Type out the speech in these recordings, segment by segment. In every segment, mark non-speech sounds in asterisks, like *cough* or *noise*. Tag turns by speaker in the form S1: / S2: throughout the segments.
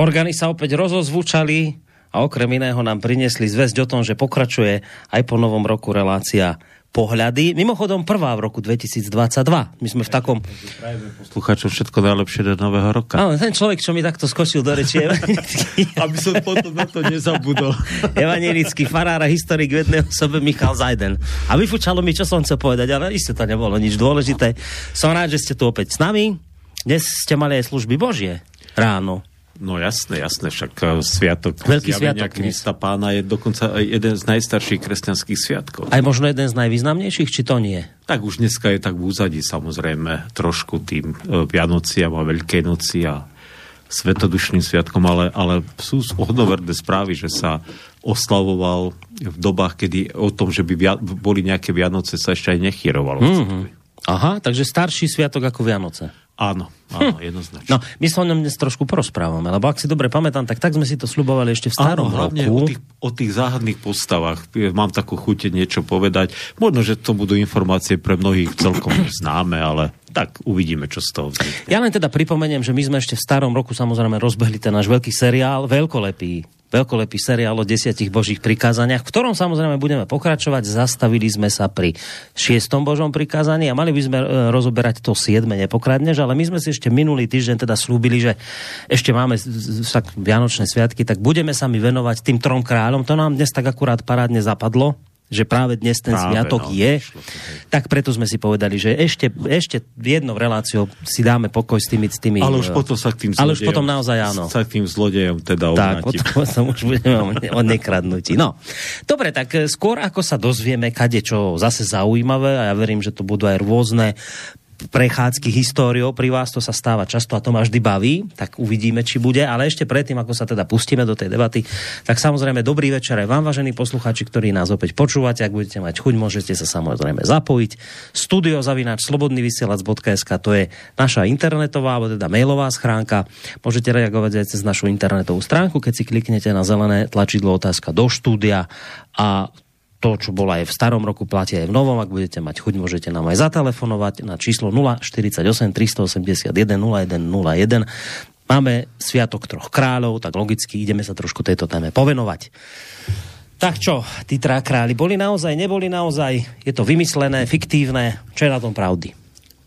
S1: Orgány sa opäť rozozvučali a okrem iného nám priniesli zväzť o tom, že pokračuje aj po novom roku relácia pohľady. Mimochodom prvá v roku 2022. My sme v takom...
S2: Poslucháčom všetko najlepšie do nového roka.
S1: Áno, ten človek, čo mi takto skočil do reči, *laughs*
S2: Aby som potom na to nezabudol. *laughs*
S1: evangelický farár a historik v jednej osobe Michal Zajden. A vyfučalo mi, čo som chcel povedať, ale isté to nebolo nič dôležité. Som rád, že ste tu opäť s nami. Dnes ste mali aj služby Božie ráno.
S2: No jasné, jasné, však uh, sviatok
S1: Veľký sviatok dnes.
S2: Krista pána je dokonca jeden z najstarších kresťanských sviatkov.
S1: Aj možno jeden z najvýznamnejších, či to nie?
S2: Tak už dneska je tak v úzadí samozrejme trošku tým uh, Vianociam a Veľkej noci a svetodušným sviatkom, ale, ale sú hodnoverné správy, že sa oslavoval v dobách, kedy o tom, že by via, boli nejaké Vianoce, sa ešte aj nechyrovalo. Mm-hmm.
S1: Aha, takže starší sviatok ako Vianoce.
S2: Áno, áno, jednoznačne.
S1: No, my sa o ňom dnes trošku porozprávame, lebo ak si dobre pamätám, tak tak sme si to slubovali ešte v starom
S2: Áno, hlavne
S1: roku.
S2: o tých, o tých záhadných postavách. Mám takú chuť niečo povedať. Možno, že to budú informácie pre mnohých celkom známe, ale tak uvidíme, čo z toho vznikne.
S1: Ja len teda pripomeniem, že my sme ešte v starom roku samozrejme rozbehli ten náš veľký seriál, veľkolepý veľkolepý seriál o desiatich božích prikázaniach, v ktorom samozrejme budeme pokračovať. Zastavili sme sa pri šiestom božom prikázaní a mali by sme e, rozoberať to siedme nepokradnež, ale my sme si ešte minulý týždeň teda slúbili, že ešte máme však Vianočné sviatky, tak budeme sa mi venovať tým trom kráľom. To nám dnes tak akurát parádne zapadlo že práve dnes ten
S2: Práve,
S1: sviatok
S2: no,
S1: je,
S2: hej.
S1: tak preto sme si povedali, že ešte, ešte jednou reláciou si dáme pokoj s tými... S tými
S2: Ale už
S1: e,
S2: potom sa k tým
S1: Ale už
S2: zlodejom-
S1: potom naozaj áno.
S2: Sa k tým zlodejom teda
S1: Tak,
S2: obrátim.
S1: potom už budeme o nekradnutí. No, dobre, tak e, skôr ako sa dozvieme, kade čo zase zaujímavé, a ja verím, že to budú aj rôzne prechádzky históriou, pri vás to sa stáva často a to ma vždy baví, tak uvidíme, či bude, ale ešte predtým, ako sa teda pustíme do tej debaty, tak samozrejme dobrý večer aj vám, vážení poslucháči, ktorí nás opäť počúvate, ak budete mať chuť, môžete sa samozrejme zapojiť. Studio zavináč slobodnyvysielac.sk to je naša internetová, alebo teda mailová schránka. Môžete reagovať aj cez našu internetovú stránku, keď si kliknete na zelené tlačidlo otázka do štúdia a to, čo bolo aj v starom roku, platí aj v novom. Ak budete mať chuť, môžete nám aj zatelefonovať na číslo 048 381 0101. Máme Sviatok troch kráľov, tak logicky ideme sa trošku tejto téme povenovať. Tak čo, tí trá králi boli naozaj, neboli naozaj? Je to vymyslené, fiktívne? Čo je na tom pravdy?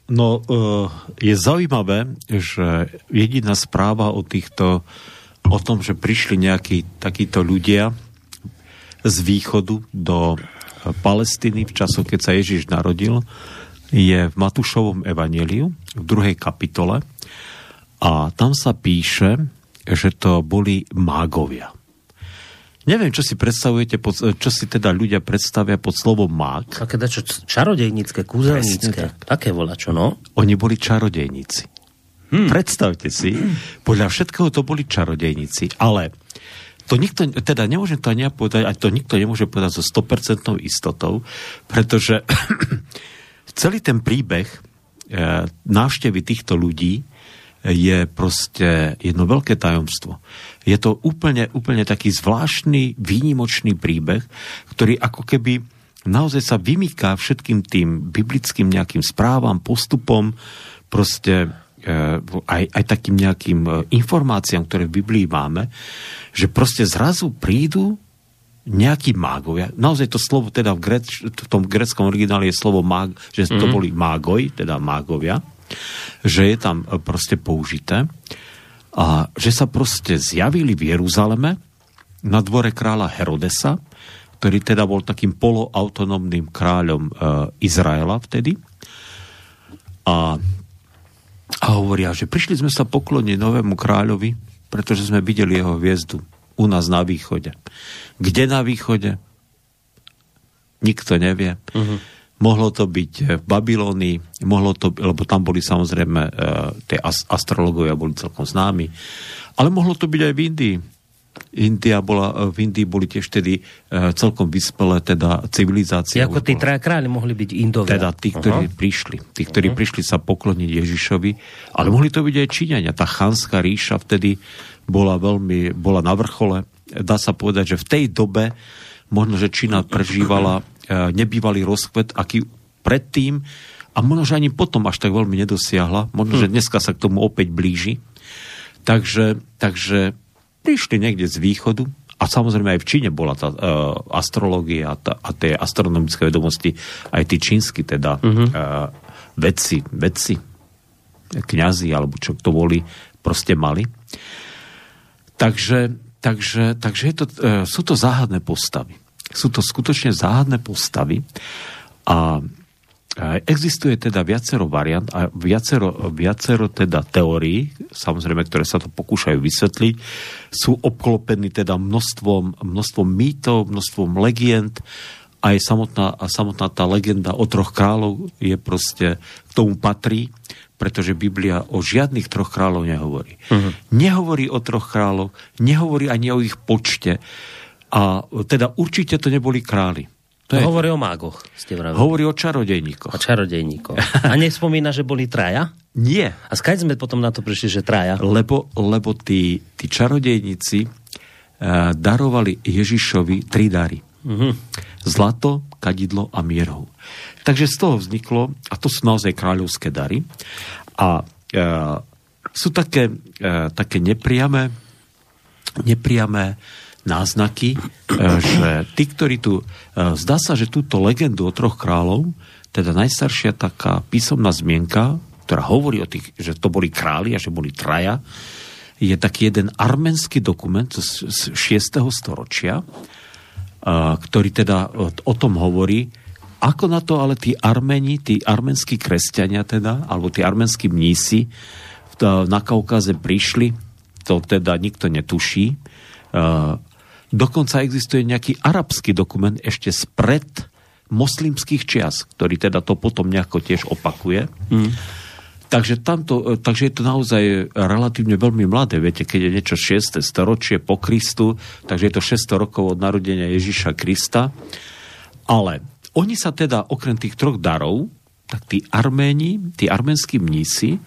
S2: No, eh, je zaujímavé, že jediná správa o týchto, o tom, že prišli nejakí takíto ľudia z východu do eh, Palestíny v času, keď sa Ježiš narodil, je v Matúšovom evaníliu v druhej kapitole a tam sa píše, že to boli mágovia. Neviem, čo si predstavujete, pod, čo si teda ľudia predstavia pod slovom mág.
S1: Také dačo čarodejnícke, kúzelnícke.
S2: Presne
S1: Také volá čo, no?
S2: Oni boli čarodejníci. Hmm. Predstavte si, podľa všetkého to boli čarodejníci, ale to nikto, teda nemôžem to ani ja povedať, a to nikto nemôže povedať so 100% istotou, pretože *clears throat* celý ten príbeh e, návštevy týchto ľudí je proste jedno veľké tajomstvo. Je to úplne, úplne taký zvláštny, výnimočný príbeh, ktorý ako keby naozaj sa vymýka všetkým tým biblickým nejakým správam, postupom, proste e, aj, aj takým nejakým e, informáciám, ktoré v Biblii máme, že proste zrazu prídu nejakí mágovia. Naozaj to slovo teda v, greč, v tom greckom origináli je slovo mág, že to boli mágoj, teda mágovia, že je tam e, proste použité a že sa proste zjavili v Jeruzaleme na dvore kráľa Herodesa, ktorý teda bol takým poloautonómnym kráľom e, Izraela vtedy. A, a hovoria, že prišli sme sa pokloniť novému kráľovi, pretože sme videli jeho hviezdu u nás na východe. Kde na východe? Nikto nevie. Uh-huh. Mohlo to byť v Babylónii, mohlo to, lebo tam boli samozrejme e, tie as- astrologovia boli celkom známi, ale mohlo to byť aj v Indii. India bola, v Indii boli tiež vtedy e, celkom vyspelé teda civilizácie.
S1: Ako tí traja králi mohli byť Indovia.
S2: teda tí, ktorí uh-huh. prišli. Tí, ktorí uh-huh. prišli sa pokloniť Ježišovi. Ale mohli to byť aj Číňania. Tá chanská ríša vtedy bola veľmi, bola na vrchole. Dá sa povedať, že v tej dobe možno, že Čína prežívala e, nebývalý rozkvet, aký predtým a možno, že ani potom až tak veľmi nedosiahla. Možno, že dneska sa k tomu opäť blíži. Takže, takže prišli niekde z východu a samozrejme aj v Číne bola tá uh, astrológia a, tá, a tie astronomické vedomosti, aj tí čínsky teda uh-huh. uh, vedci, vedci, kňazi alebo čo to boli, proste mali. Takže, takže, takže je to, uh, sú to záhadné postavy. Sú to skutočne záhadné postavy a Existuje teda viacero variant a viacero, viacero teda teórií, samozrejme, ktoré sa to pokúšajú vysvetliť. Sú obklopení teda množstvom, množstvom mýtov, množstvom legend. Aj samotná, a samotná tá legenda o troch kráľov je proste, k tomu patrí, pretože Biblia o žiadnych troch kráľov nehovorí. Uh-huh. Nehovorí o troch kráľov, nehovorí ani o ich počte. A teda určite to neboli králi.
S1: To je... Hovorí o mágoch, ste
S2: vravili. Hovorí o čarodejníkoch.
S1: O čarodejníkoch. A nespomína, že boli traja?
S2: Nie.
S1: A skáď sme potom na to prišli, že traja?
S2: Lebo, lebo tí, tí čarodejníci uh, darovali Ježišovi tri dary. Uh-huh. Zlato, kadidlo a mierou. Takže z toho vzniklo, a to sú naozaj kráľovské dary, a uh, sú také, uh, také nepriame, nepriame náznaky, e, že tí, ktorí tu... E, zdá sa, že túto legendu o troch kráľov, teda najstaršia taká písomná zmienka, ktorá hovorí o tých, že to boli králi a že boli traja, je taký jeden arménsky dokument z, z 6. storočia, e, ktorý teda o tom hovorí, ako na to ale tí Armeni, tí arménsky kresťania teda, alebo tí arménsky mnísi na Kaukaze prišli, to teda nikto netuší, Dokonca existuje nejaký arabský dokument ešte spred moslimských čias, ktorý teda to potom nejako tiež opakuje. Mm. Takže, tamto, takže je to naozaj relatívne veľmi mladé. Viete, keď je niečo 6. storočie po Kristu, takže je to 600 rokov od narodenia Ježiša Krista. Ale oni sa teda, okrem tých troch darov, tak tí Arméni, tí arménsky mnísi,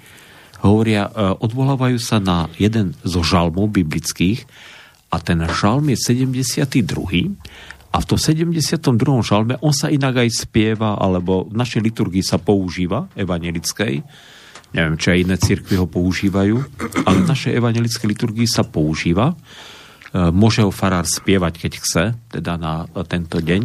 S2: hovoria, e, odvolávajú sa na jeden zo žalmov biblických, a ten žalm je 72. A v tom 72. žalme on sa inak aj spieva, alebo v našej liturgii sa používa, evanelickej. Neviem, či aj iné cirkvy ho používajú, ale v našej evangelickej liturgii sa používa. E, môže ho farár spievať, keď chce, teda na tento deň.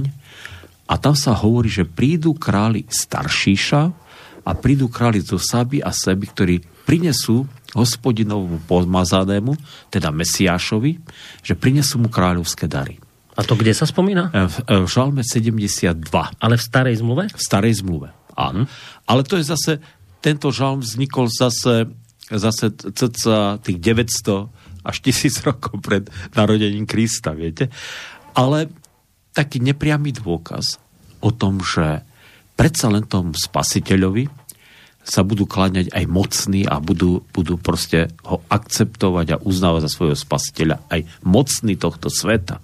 S2: A tam sa hovorí, že prídu králi staršíša a prídu králi zo Saby a Seby, ktorí prinesú hospodinovmu pomazanému, teda Mesiášovi, že prinesú mu kráľovské dary.
S1: A to kde sa spomína?
S2: E, v, e, v Žalme 72.
S1: Ale v starej zmluve?
S2: V starej zmluve, áno. Ale to je zase, tento žalm vznikol zase, zase cca tých 900 až 1000 *laughs* rokov pred narodením Krista, viete? Ale taký nepriamy dôkaz o tom, že predsa len tom spasiteľovi, sa budú kláňať aj mocní a budú, budú proste ho akceptovať a uznávať za svojho spasiteľa aj mocní tohto sveta.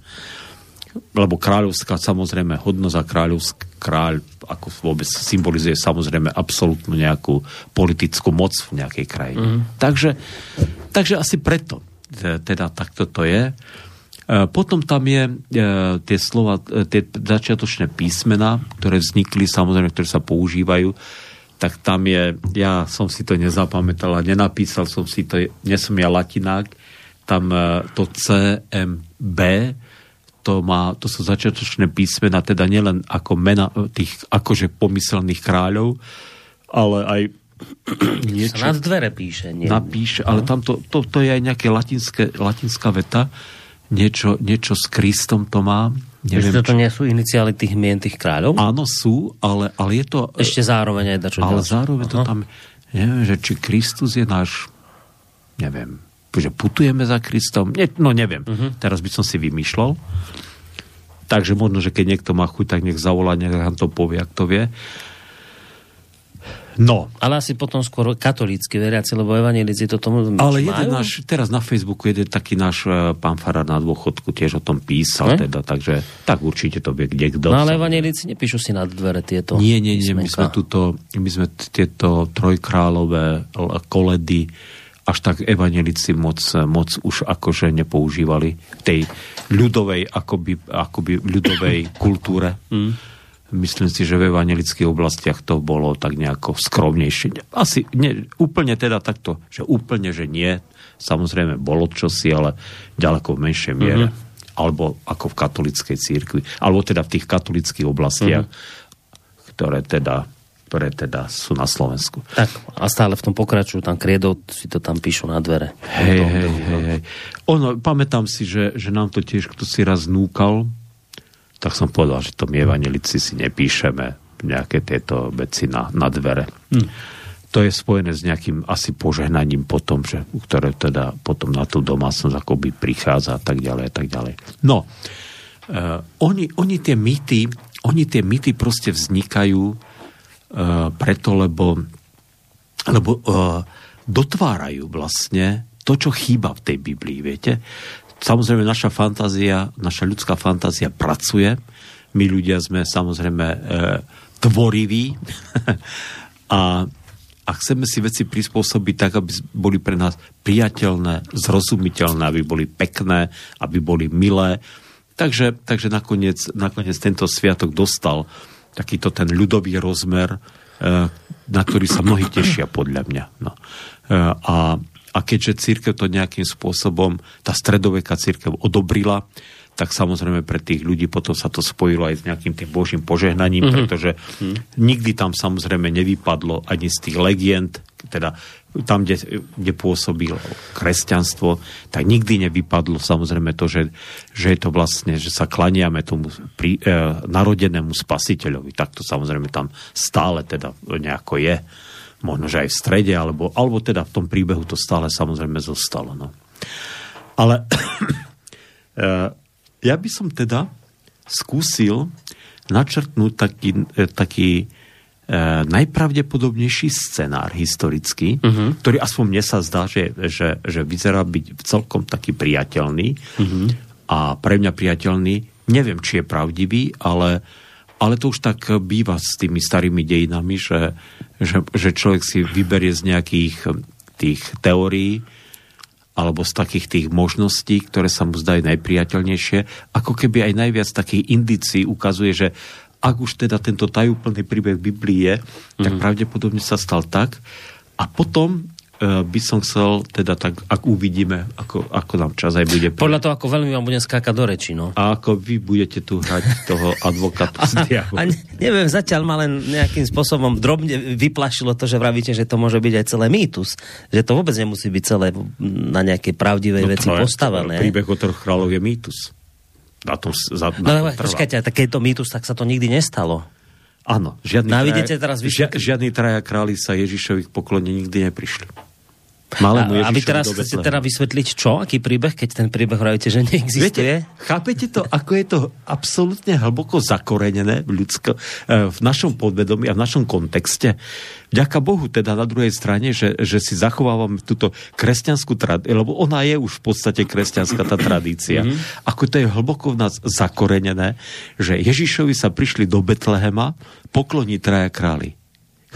S2: Lebo kráľovská samozrejme hodnosť a kráľovský kráľ ako vôbec symbolizuje samozrejme absolútnu nejakú politickú moc v nejakej krajine. Mm. Takže, takže asi preto teda takto to je. E, potom tam je e, tie slova, e, tie začiatočné písmena, ktoré vznikli, samozrejme, ktoré sa používajú tak tam je, ja som si to nezapamätal a nenapísal som si to, nie som ja latinák, tam to CMB, to, má, to sú začiatočné písmena, teda nielen ako mena tých akože pomyselných kráľov, ale aj
S1: niečo... Sa na dvere píše. Nie?
S2: Napíše, ale no. tam to, to, to je aj nejaké latinské, latinská veta, niečo, niečo s Kristom to má,
S1: Neviem, Že to nie sú iniciály tých mien tých kráľov?
S2: Áno, sú, ale, ale je to...
S1: Ešte zároveň aj dačo
S2: Ale ďalšie. zároveň Aha. to tam... Neviem, že či Kristus je náš... Neviem, že putujeme za Kristom. Nie, no neviem. Uh-huh. Teraz by som si vymýšľal. Takže možno, že keď niekto má chuť, tak nech zavolá, nech nám to povie, ak to vie. No.
S1: Ale asi potom skôr katolícky veriaci, lebo evanelici to tomu
S2: Ale jeden náš, teraz na Facebooku jeden taký náš uh, pán Farad na dôchodku tiež o tom písal, ne? teda, takže tak určite to vie kde kto.
S1: No ale evanelici nepíšu si na dvere tieto
S2: Nie, nie, nie, my sme, tuto, my sme tieto trojkrálové koledy až tak evanelici moc, moc už akože nepoužívali tej ľudovej, akoby, akoby ľudovej *coughs* kultúre. Mm Myslím si, že v evangelických oblastiach to bolo tak nejako skromnejšie. Asi nie, úplne teda takto, že úplne, že nie. Samozrejme bolo čosi, ale ďaleko v menšej miere. Mm-hmm. Alebo ako v katolickej církvi. Alebo teda v tých katolických oblastiach, mm-hmm. ktoré teda ktoré teda sú na Slovensku.
S1: Tak, a stále v tom pokračujú, tam kriedou si to tam píšu na dvere.
S2: Hej, hej, hej, hej. Ono, pamätám si, že, že nám to tiež kto si raz núkal, tak som povedal, že to my evanelici si nepíšeme nejaké tieto veci na, na dvere. Hm. To je spojené s nejakým asi požehnaním potom, že, ktoré teda potom na tú domácnosť akoby prichádza a tak ďalej a tak ďalej. No, uh, oni, oni tie mýty, oni tie mýty proste vznikajú uh, preto, lebo, lebo uh, dotvárajú vlastne to, čo chýba v tej Biblii, viete? Samozrejme, naša fantázia, naša ľudská fantázia pracuje. My ľudia sme samozrejme e, tvoriví *laughs* a, a chceme si veci prispôsobiť tak, aby boli pre nás priateľné, zrozumiteľné, aby boli pekné, aby boli milé. Takže, takže nakoniec, nakoniec tento sviatok dostal takýto ten ľudový rozmer, e, na ktorý sa mnohí tešia podľa mňa. No. E, a a keďže církev to nejakým spôsobom, tá stredoveká církev odobrila, tak samozrejme pre tých ľudí potom sa to spojilo aj s nejakým tým božím požehnaním, mm-hmm. pretože mm-hmm. nikdy tam samozrejme nevypadlo ani z tých legend, teda tam, kde, kde pôsobilo kresťanstvo, tak nikdy nevypadlo samozrejme to, že, že je to vlastne, že sa klaniame tomu pri, e, narodenému spasiteľovi. Tak to samozrejme tam stále teda nejako je možno, že aj v strede, alebo, alebo teda v tom príbehu to stále samozrejme zostalo. No. Ale *clears throat* eh, ja by som teda skúsil načrtnúť taký, eh, taký e, najpravdepodobnejší scenár historický, uh-huh. ktorý aspoň mne sa zdá, že, že, že vyzerá byť celkom taký priateľný uh-huh. a pre mňa priateľný. Neviem, či je pravdivý, ale ale to už tak býva s tými starými dejinami, že, že, že človek si vyberie z nejakých tých teórií alebo z takých tých možností, ktoré sa mu zdajú najpriateľnejšie, ako keby aj najviac takých indícií ukazuje, že ak už teda tento tajúplný príbeh Biblie je, tak mhm. pravdepodobne sa stal tak. A potom by som chcel, teda tak, ak uvidíme, ako, ako nám čas aj bude.
S1: Podľa toho, ako veľmi vám budem skákať do reči, no.
S2: A ako vy budete tu hrať toho advokáta z
S1: a, a neviem, zatiaľ ma len nejakým spôsobom drobne vyplašilo to, že vravíte, že to môže byť aj celé mýtus. Že to vôbec nemusí byť celé na nejakej pravdivej no, veci postavené.
S2: Príbeh o troch kráľov je mýtus. Na tom, za,
S1: na no, tom počkajte, tak keď to mýtus, tak sa to nikdy nestalo.
S2: Áno, žiadny, no, traja, teraz žiadny traja králi sa Ježišových poklone nikdy neprišli.
S1: Malému a, a vy teraz chcete teda vysvetliť čo? Aký príbeh, keď ten príbeh hovoríte, že neexistuje?
S2: Viete, chápete to, ako je to absolútne hlboko zakorenené v, ľudsko, eh, v našom podvedomí a v našom kontexte? Vďaka Bohu teda na druhej strane, že, že si zachovávame túto kresťanskú tradíciu, lebo ona je už v podstate kresťanská tá tradícia. Mm-hmm. Ako to je hlboko v nás zakorenené, že Ježišovi sa prišli do Betlehema pokloniť traja králi.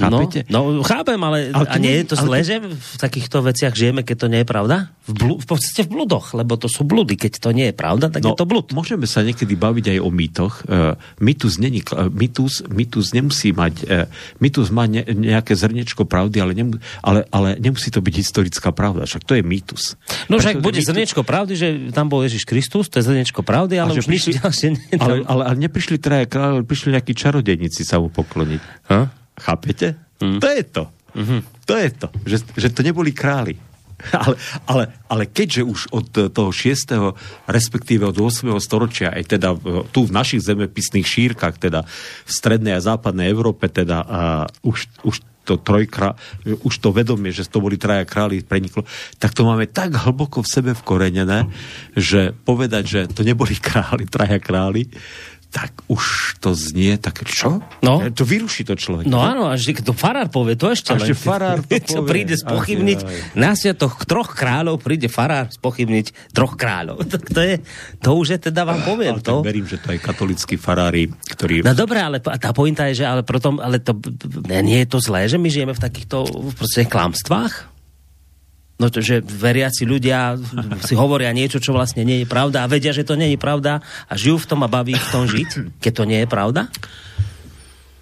S1: Chápete? No, no chápem, ale, ale a nie je to zle, to... že v takýchto veciach žijeme, keď to nie je pravda? V, blu, v podstate v bludoch, lebo to sú bludy. Keď to nie je pravda, tak no, je to blud.
S2: Môžeme sa niekedy baviť aj o mýtoch. Uh, mýtus, není, uh, mýtus, mýtus nemusí mať... Uh, mýtus má ne, nejaké zrnečko pravdy, ale, nem, ale, ale nemusí to byť historická pravda. Však to je mýtus.
S1: No však bude mýtus... zrnečko pravdy, že tam bol Ježiš Kristus, to je zrnečko pravdy, ale už prišli, ďalšie...
S2: Ale, ale, ale neprišli traja kráľ, prišli nejakí čarodejníci sa mu pokloniť. Ha? Chápete? Mm. To je to. Mm-hmm. To je to. Že, že to neboli králi. *laughs* Ale, ale, ale keďže už od toho 6. respektíve od 8. storočia, aj teda tu v našich zemepisných šírkach, teda v strednej a západnej Európe, teda uh, už, už to trojkra, už to vedomie, že to boli traja králi preniklo, tak to máme tak hlboko v sebe vkorenené, že povedať, že to neboli *laughs* králi, traja králi, tak už to znie tak, čo? No. To vyruší to človek.
S1: No áno, až to farár povie, to ešte
S2: len. farár to *laughs* povie.
S1: príde spochybniť, na sviatoch troch kráľov príde farár spochybniť troch kráľov. *laughs* To, to, je, to už je teda vám poviem. Ale
S2: to. verím, že to aj katolickí farári, ktorí...
S1: No dobré, ale tá pointa je, že ale, protom, ale to, nie je to zlé, že my žijeme v takýchto v klamstvách? No, že veriaci ľudia si hovoria niečo, čo vlastne nie je pravda a vedia, že to nie je pravda a žijú v tom a baví v tom žiť, keď to nie je pravda?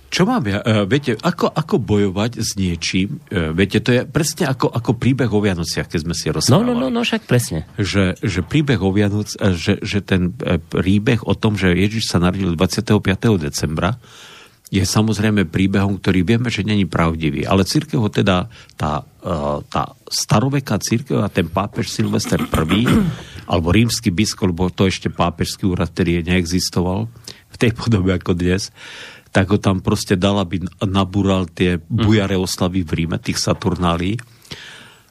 S2: Čo mám ja? Uh, viete, ako, ako bojovať s niečím? Uh, viete, to je presne ako, ako príbeh o Vianociach, keď sme si rozprávali.
S1: No, no, no, no, však presne.
S2: Že, že príbeh o Vianoc, že, že ten príbeh o tom, že Ježiš sa narodil 25. decembra, je samozrejme príbehom, ktorý vieme, že není pravdivý. Ale církev ho teda, tá, tá staroveká církev a ten pápež Silvester I, alebo rímsky biskup, lebo to ešte pápežský úrad, ktorý neexistoval v tej podobe ako dnes, tak ho tam proste dal, aby nabúral tie bujare oslavy v Ríme, tých Saturnálí.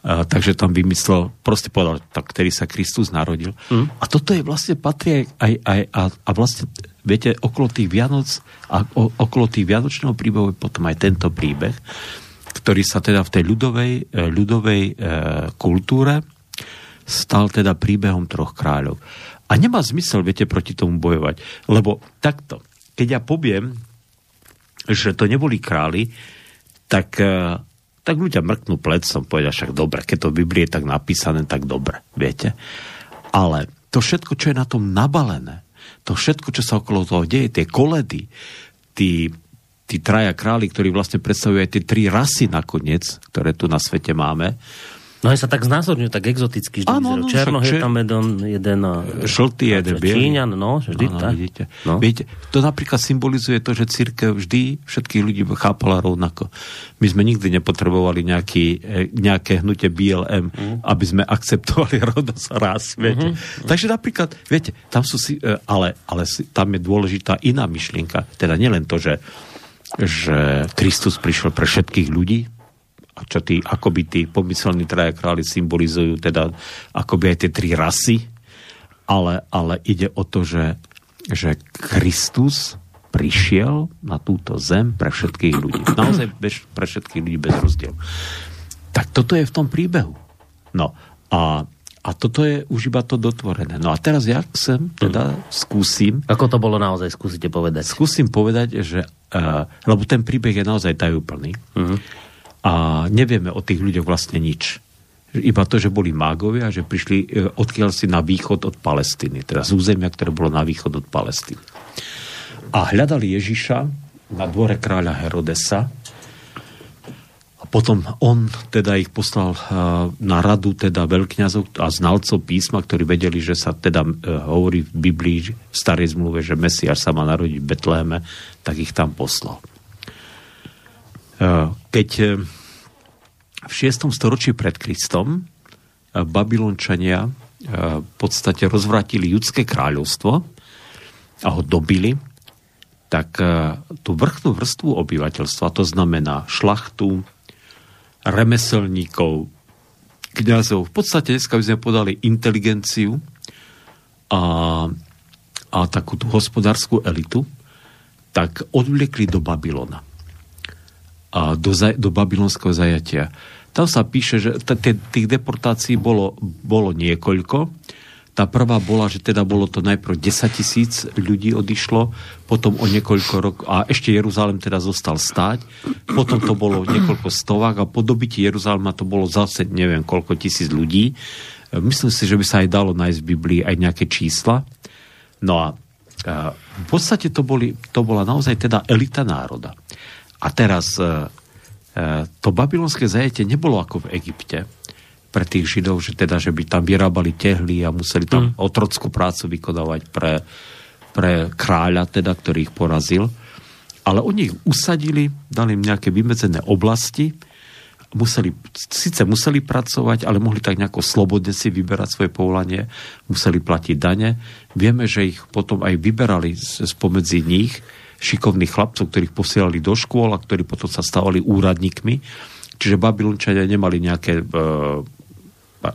S2: A, takže tam vymyslel, proste povedal, tak ktorý sa Kristus narodil. Mm. A toto je vlastne patrí aj, aj a, a vlastne, viete, okolo tých Vianoc a okolo tých Vianočného príbehu je potom aj tento príbeh, ktorý sa teda v tej ľudovej, e, ľudovej e, kultúre stal teda príbehom troch kráľov. A nemá zmysel, viete, proti tomu bojovať. Lebo takto, keď ja poviem, že to neboli králi, tak, e, tak ľudia mrknú som povedia však dobre, keď to v Biblii je tak napísané, tak dobre, viete. Ale to všetko, čo je na tom nabalené, to všetko, čo sa okolo toho deje, tie koledy, tí, tí traja králi, ktorí vlastne predstavujú aj tie tri rasy nakoniec, ktoré tu na svete máme,
S1: No aj sa tak znázorňujú, tak exoticky vždy ano, no, Černo je tam jeden, jeden
S2: žltý, jeden bielý.
S1: Číňan, no, vždy ano, tak.
S2: Vidíte. No. Viete, to napríklad symbolizuje to, že církev vždy všetkých ľudí chápala rovnako. My sme nikdy nepotrebovali nejaký, e, nejaké hnutie BLM, mm. aby sme akceptovali *laughs* rovnosť raz, viete. Mm-hmm. Takže napríklad, viete, tam sú si, e, ale, ale tam je dôležitá iná myšlienka, teda nielen to, že že Kristus prišiel pre všetkých ľudí, a čo tí, akoby tí pomyselní traja králi symbolizujú teda akoby aj tie tri rasy, ale, ale ide o to, že, že Kristus prišiel na túto zem pre všetkých ľudí. Naozaj bez, pre všetkých ľudí bez rozdielu. Tak toto je v tom príbehu. No a, a toto je už iba to dotvorené. No a teraz ja sem teda skúsim...
S1: Ako to bolo naozaj, skúsite povedať.
S2: Skúsim povedať, že... Uh, lebo ten príbeh je naozaj tajúplný. Uh-huh a nevieme o tých ľuďoch vlastne nič. Iba to, že boli mágovia, že prišli e, odkiaľ si na východ od Palestíny, teda z územia, ktoré bolo na východ od Palestíny. A hľadali Ježiša na dvore kráľa Herodesa a potom on teda ich poslal e, na radu teda veľkňazov a znalcov písma, ktorí vedeli, že sa teda e, hovorí v Biblii, v starej zmluve, že Mesiáš sa má narodiť v Betléme, tak ich tam poslal. Keď v 6. storočí pred Kristom Babylončania v podstate rozvratili judské kráľovstvo a ho dobili, tak tú vrchnú vrstvu obyvateľstva, to znamená šlachtu, remeselníkov, kniazov, v podstate dneska by sme podali inteligenciu a, a takú tú hospodárskú elitu, tak odvliekli do Babylona a do, do babylonského zajatia. Tam sa píše, že tých deportácií bolo, bolo niekoľko. Tá prvá bola, že teda bolo to najprv 10 tisíc ľudí odišlo, potom o niekoľko rokov, a ešte Jeruzalem teda zostal stáť, potom to bolo niekoľko stovák a po dobití Jeruzalema to bolo zase neviem koľko tisíc ľudí. Myslím si, že by sa aj dalo nájsť v Biblii aj nejaké čísla. No a v podstate to, boli, to bola naozaj teda elita národa. A teraz e, e, to babylonské zajetie nebolo ako v Egypte pre tých Židov, že teda, že by tam vyrábali tehly a museli tam mm. otrockú prácu vykonávať pre, pre kráľa, teda, ktorý ich porazil. Ale oni ich usadili, dali im nejaké vymedzené oblasti, museli, síce museli pracovať, ale mohli tak nejako slobodne si vyberať svoje povolanie, museli platiť dane. Vieme, že ich potom aj vyberali spomedzi nich šikovných chlapcov, ktorých posielali do škôl a ktorí potom sa stávali úradníkmi. Čiže Babylončania nemali nejaké, e,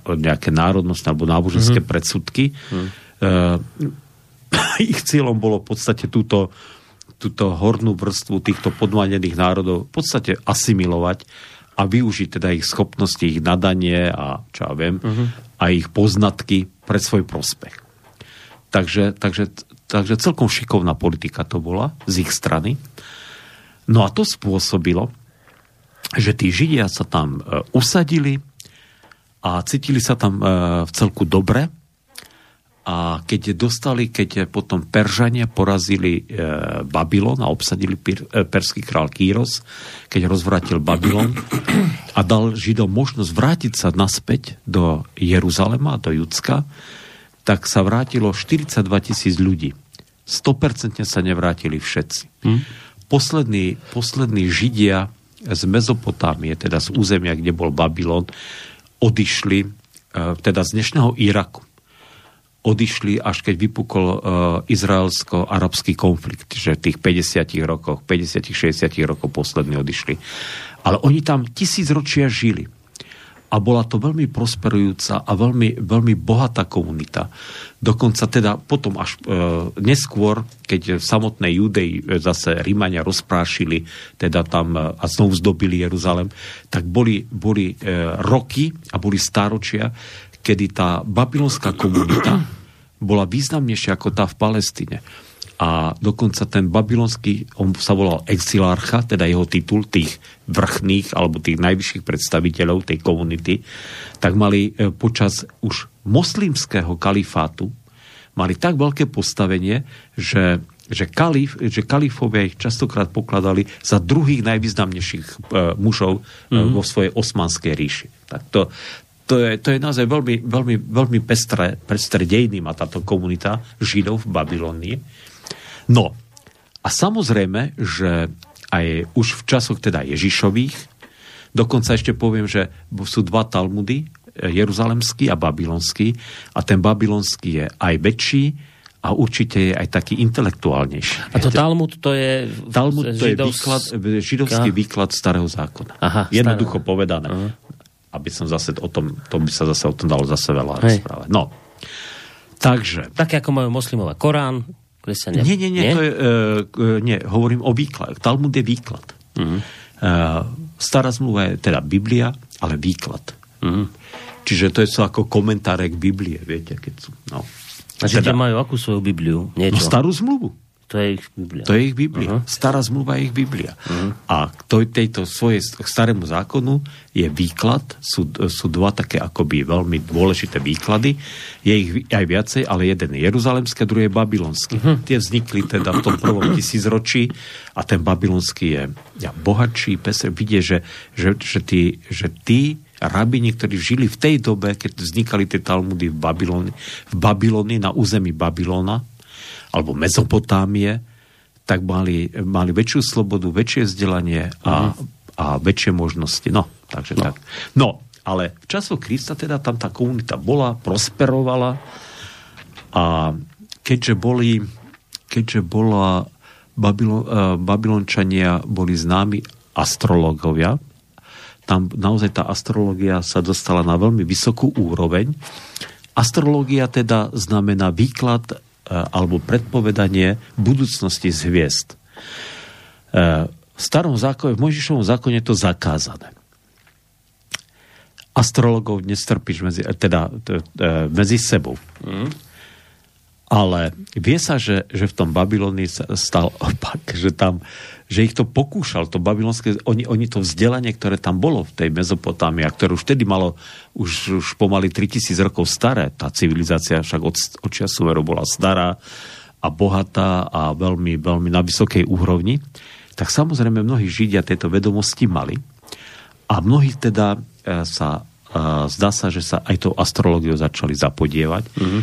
S2: nejaké národnostné alebo náboženské mm-hmm. predsudky. Mm. E, *coughs* ich cieľom bolo v podstate túto, túto hornú vrstvu týchto podmanených národov v podstate asimilovať a využiť teda ich schopnosti, ich nadanie a čo ja viem, mm-hmm. a ich poznatky pre svoj prospech. Takže, takže Takže celkom šikovná politika to bola z ich strany. No a to spôsobilo, že tí Židia sa tam e, usadili a cítili sa tam e, v celku dobre a keď dostali, keď potom Peržania porazili e, Babylon a obsadili pir, e, perský král Kýros, keď rozvrátil Babylon a dal Židom možnosť vrátiť sa naspäť do Jeruzalema, do Judska, tak sa vrátilo 42 tisíc ľudí. 100% sa nevrátili všetci. Hmm. Poslední, poslední Židia z Mezopotámie, teda z územia, kde bol Babylon, odišli e, teda z dnešného Iraku odišli, až keď vypukol uh, izraelsko-arabský konflikt, že v tých 50 rokoch, 50-60 rokov poslední odišli. Ale oni tam tisíc ročia žili. A bola to veľmi prosperujúca a veľmi, veľmi bohatá komunita. Dokonca teda potom až e, neskôr, keď v samotnej Judei e, zase Rímania rozprášili, teda tam e, a znovu zdobili Jeruzalem, tak boli, boli e, roky a boli stáročia, kedy tá babylonská komunita *clears throat* bola významnejšia ako tá v Palestíne. A dokonca ten babylonský, on sa volal exilárcha, teda jeho titul tých vrchných alebo tých najvyšších predstaviteľov tej komunity, tak mali e, počas už moslimského kalifátu mali tak veľké postavenie, že že, kalif, že kalifovia ich častokrát pokladali za druhých najvýznamnejších e, mužov mm-hmm. vo svojej osmanskej ríši. Tak to, to je, to je naozaj veľmi, veľmi, veľmi pestré, pestré dejiny má táto komunita Židov v Babylonii. No, a samozrejme, že aj už v časoch teda Ježišových, dokonca ešte poviem, že sú dva Talmudy, Jeruzalemský a Babylonský, a ten Babylonský je aj väčší, a určite je aj taký intelektuálnejší.
S1: A to Talmud to je...
S2: Talmud to židovs... je výklad, židovský výklad starého zákona. Aha, Jednoducho starého. povedané. Aha aby som zase o tom, to by sa zase o tom dalo zase veľa Hej. rozprávať. No, takže...
S1: Také ako majú moslimové Korán, kresťania.
S2: Nie, nie, nie, nie? To je, uh, nie, hovorím o výklad. Talmud je výklad. Uh-huh. Uh, stará zmluva je teda Biblia, ale výklad. Uh-huh. Čiže to je to ako komentáre k Biblie, viete, keď sú, no.
S1: A teda, majú akú svoju Bibliu?
S2: Niečo? No starú zmluvu.
S1: To je ich Biblia.
S2: To je ich Biblia. Uh-huh. Stará zmluva je ich Biblia. Uh-huh. A k tejto svojej starému zákonu je výklad, sú, sú dva také akoby veľmi dôležité výklady. Je ich aj viacej, ale jeden je jeruzalemský druhý je babylonský. Uh-huh. Tie vznikli teda v tom prvom tisícročí a ten babylonský je ja, bohatší, pesr. Vidie, že, že, že, tí, že tí rabini, ktorí žili v tej dobe, keď vznikali tie Talmudy v Babylone, v Babylone na území Babylona, alebo Mezopotámie, tak mali, mali väčšiu slobodu, väčšie vzdelanie a, mm. a väčšie možnosti. No, takže no. tak. No, ale v času Krista teda tam tá komunita bola, prosperovala a keďže boli, keďže bola Babylon, uh, Babylončania boli známi astrologovia, tam naozaj tá astrologia sa dostala na veľmi vysokú úroveň. Astrológia teda znamená výklad alebo predpovedanie budúcnosti z hviezd. E, v starom zákone, v Mojžišovom zákone je to zakázané. Astrologov nestrpíš medzi, e, teda, medzi sebou. Mm. Ale vie sa, že, že v tom Babylonii stal opak, že tam že ich to pokúšal, to babylonské, oni, oni to vzdelanie, ktoré tam bolo v tej Mezopotámii, a ktoré už vtedy malo už, už pomaly 3000 rokov staré, tá civilizácia však od, od času bola stará a bohatá a veľmi, veľmi na vysokej úrovni, tak samozrejme mnohí Židia tieto vedomosti mali a mnohí teda e, sa, e, zdá sa, že sa aj tou astrológiou začali zapodievať mm-hmm.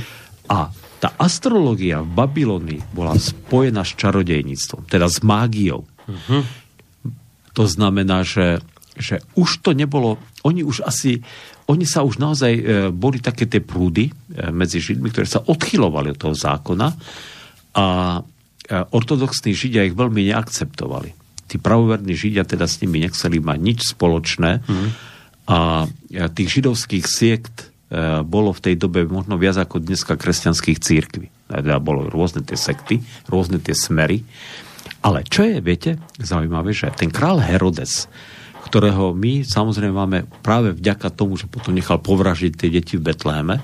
S2: a tá astrológia v Babylonii bola spojená s čarodejníctvom, teda s mágiou. Uh-huh. To znamená, že, že už to nebolo, oni už asi, oni sa už naozaj, e, boli také tie prúdy e, medzi Židmi, ktoré sa odchylovali od toho zákona a e, ortodoxní Židia ich veľmi neakceptovali. Tí pravoverní Židia teda s nimi nechceli mať nič spoločné uh-huh. a e, tých židovských siekt bolo v tej dobe možno viac ako dneska kresťanských církví. Teda bolo rôzne tie sekty, rôzne tie smery. Ale čo je, viete, zaujímavé, že ten král Herodes, ktorého my samozrejme máme práve vďaka tomu, že potom nechal povražiť tie deti v Betleheme,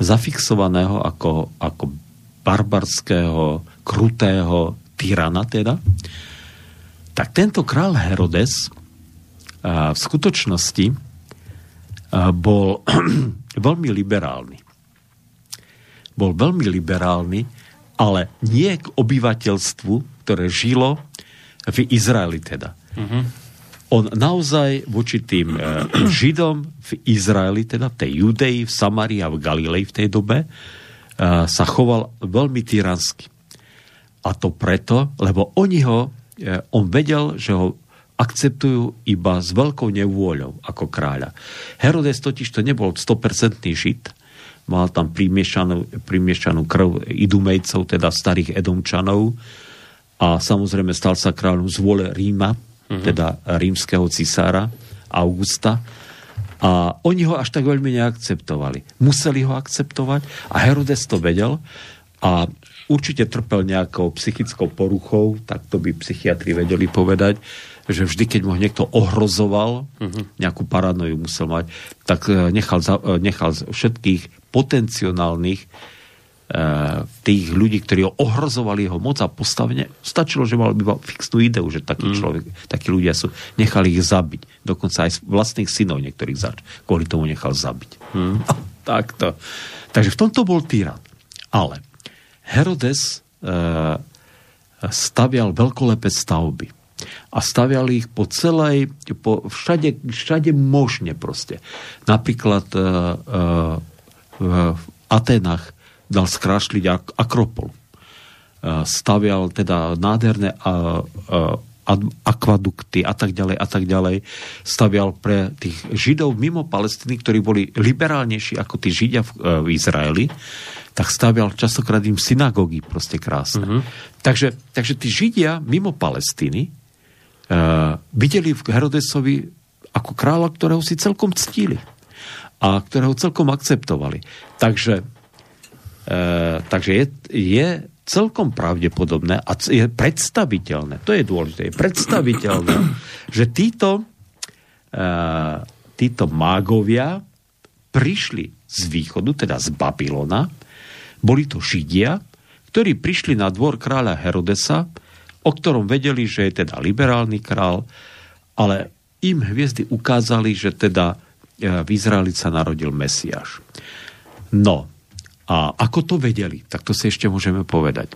S2: zafixovaného ako, ako barbarského, krutého tyrana teda, tak tento král Herodes a, v skutočnosti bol *clears throat* veľmi liberálny. bol veľmi liberálny, ale nie k obyvateľstvu, ktoré žilo v Izraeli teda. Uh-huh. On naozaj voči tým e, *clears throat* Židom v Izraeli, teda tej Judei, v Samarii a v Galilei v tej dobe, e, sa choval veľmi tyransky. A to preto, lebo oni ho, on vedel, že ho akceptujú iba s veľkou nevôľou ako kráľa. Herodes totiž to nebol 100% žid, mal tam primiešanú, primiešanú krv idumejcov, teda starých edomčanov a samozrejme stal sa kráľom z vôle Ríma, uh-huh. teda rímskeho cisára Augusta a oni ho až tak veľmi neakceptovali. Museli ho akceptovať a Herodes to vedel a určite trpel nejakou psychickou poruchou, tak to by psychiatri vedeli povedať, že vždy, keď mu niekto ohrozoval, uh-huh. nejakú paranoju musel mať, tak e, nechal, za, e, nechal všetkých potenciálnych uh, tých ľudí, ktorí ho ohrozovali jeho moc a postavenie, stačilo, že mal iba fixnú ideu, že takí, uh-huh. človek, takí ľudia sú, nechali ich zabiť. Dokonca aj vlastných synov niektorých zač, kvôli tomu nechal zabiť. Uh-huh. *laughs* Takto. Takže v tomto bol tyran. Ale Herodes uh, stavial veľkolepé stavby a staviali ich po celej, po, všade, všade možne proste. Napríklad uh, uh, v Atenách dal skrášliť ak- Akropol. Uh, stavial teda nádherné uh, uh, akvadukty a tak ďalej a tak ďalej stavial pre tých Židov mimo Palestiny, ktorí boli liberálnejší ako tí Židia v, v Izraeli, tak stavial častokrát im synagógy proste krásne. Mm-hmm. Takže, takže tí Židia mimo Palestíny videli v Herodesovi ako kráľa, ktorého si celkom ctili a ktorého celkom akceptovali. Takže, uh, takže je, je celkom pravdepodobné a je predstaviteľné, to je dôležité, je predstaviteľné, *coughs* že títo, uh, títo mágovia prišli z východu, teda z Babylona, boli to Židia, ktorí prišli na dvor kráľa Herodesa, o ktorom vedeli, že je teda liberálny král, ale im hviezdy ukázali, že teda e, v Izraeli sa narodil Mesiáš. No, a ako to vedeli, tak to si ešte môžeme povedať.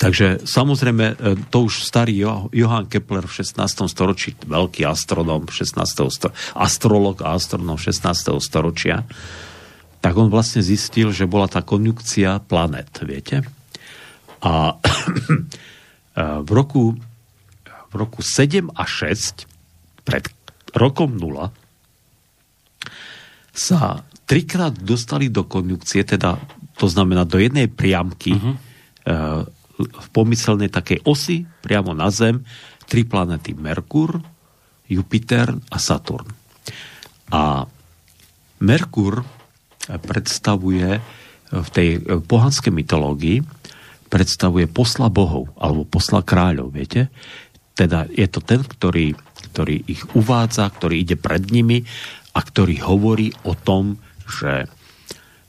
S2: Takže samozrejme, e, to už starý Johann Kepler v 16. storočí, veľký astronom 16. Storočia, astrolog a astronom 16. storočia, tak on vlastne zistil, že bola tá konjukcia planet, viete? A *coughs* v roku, v roku 7 a 6, pred rokom 0, sa trikrát dostali do konjukcie, teda to znamená do jednej priamky uh-huh. v pomyselnej takej osy, priamo na Zem, tri planety Merkur, Jupiter a Saturn. A Merkur predstavuje v tej pohanskej mytológii predstavuje posla bohov alebo posla kráľov, viete? Teda je to ten, ktorý, ktorý ich uvádza, ktorý ide pred nimi a ktorý hovorí o tom, že,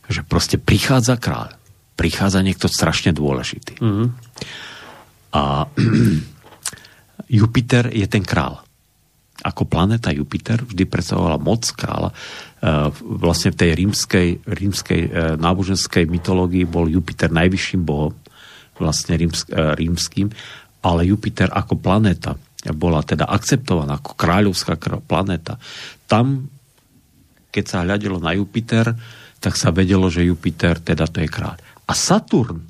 S2: že proste prichádza kráľ. Prichádza niekto strašne dôležitý. Mm-hmm. A *clears throat* Jupiter je ten král. Ako planeta Jupiter vždy predstavovala moc kráľa. E, vlastne v tej rímskej, rímskej e, náboženskej mytológii bol Jupiter najvyšším bohom vlastne e, rímským, ale Jupiter ako planéta bola teda akceptovaná ako kráľovská planéta. Tam, keď sa hľadilo na Jupiter, tak sa vedelo, že Jupiter teda to je kráľ. A Saturn e,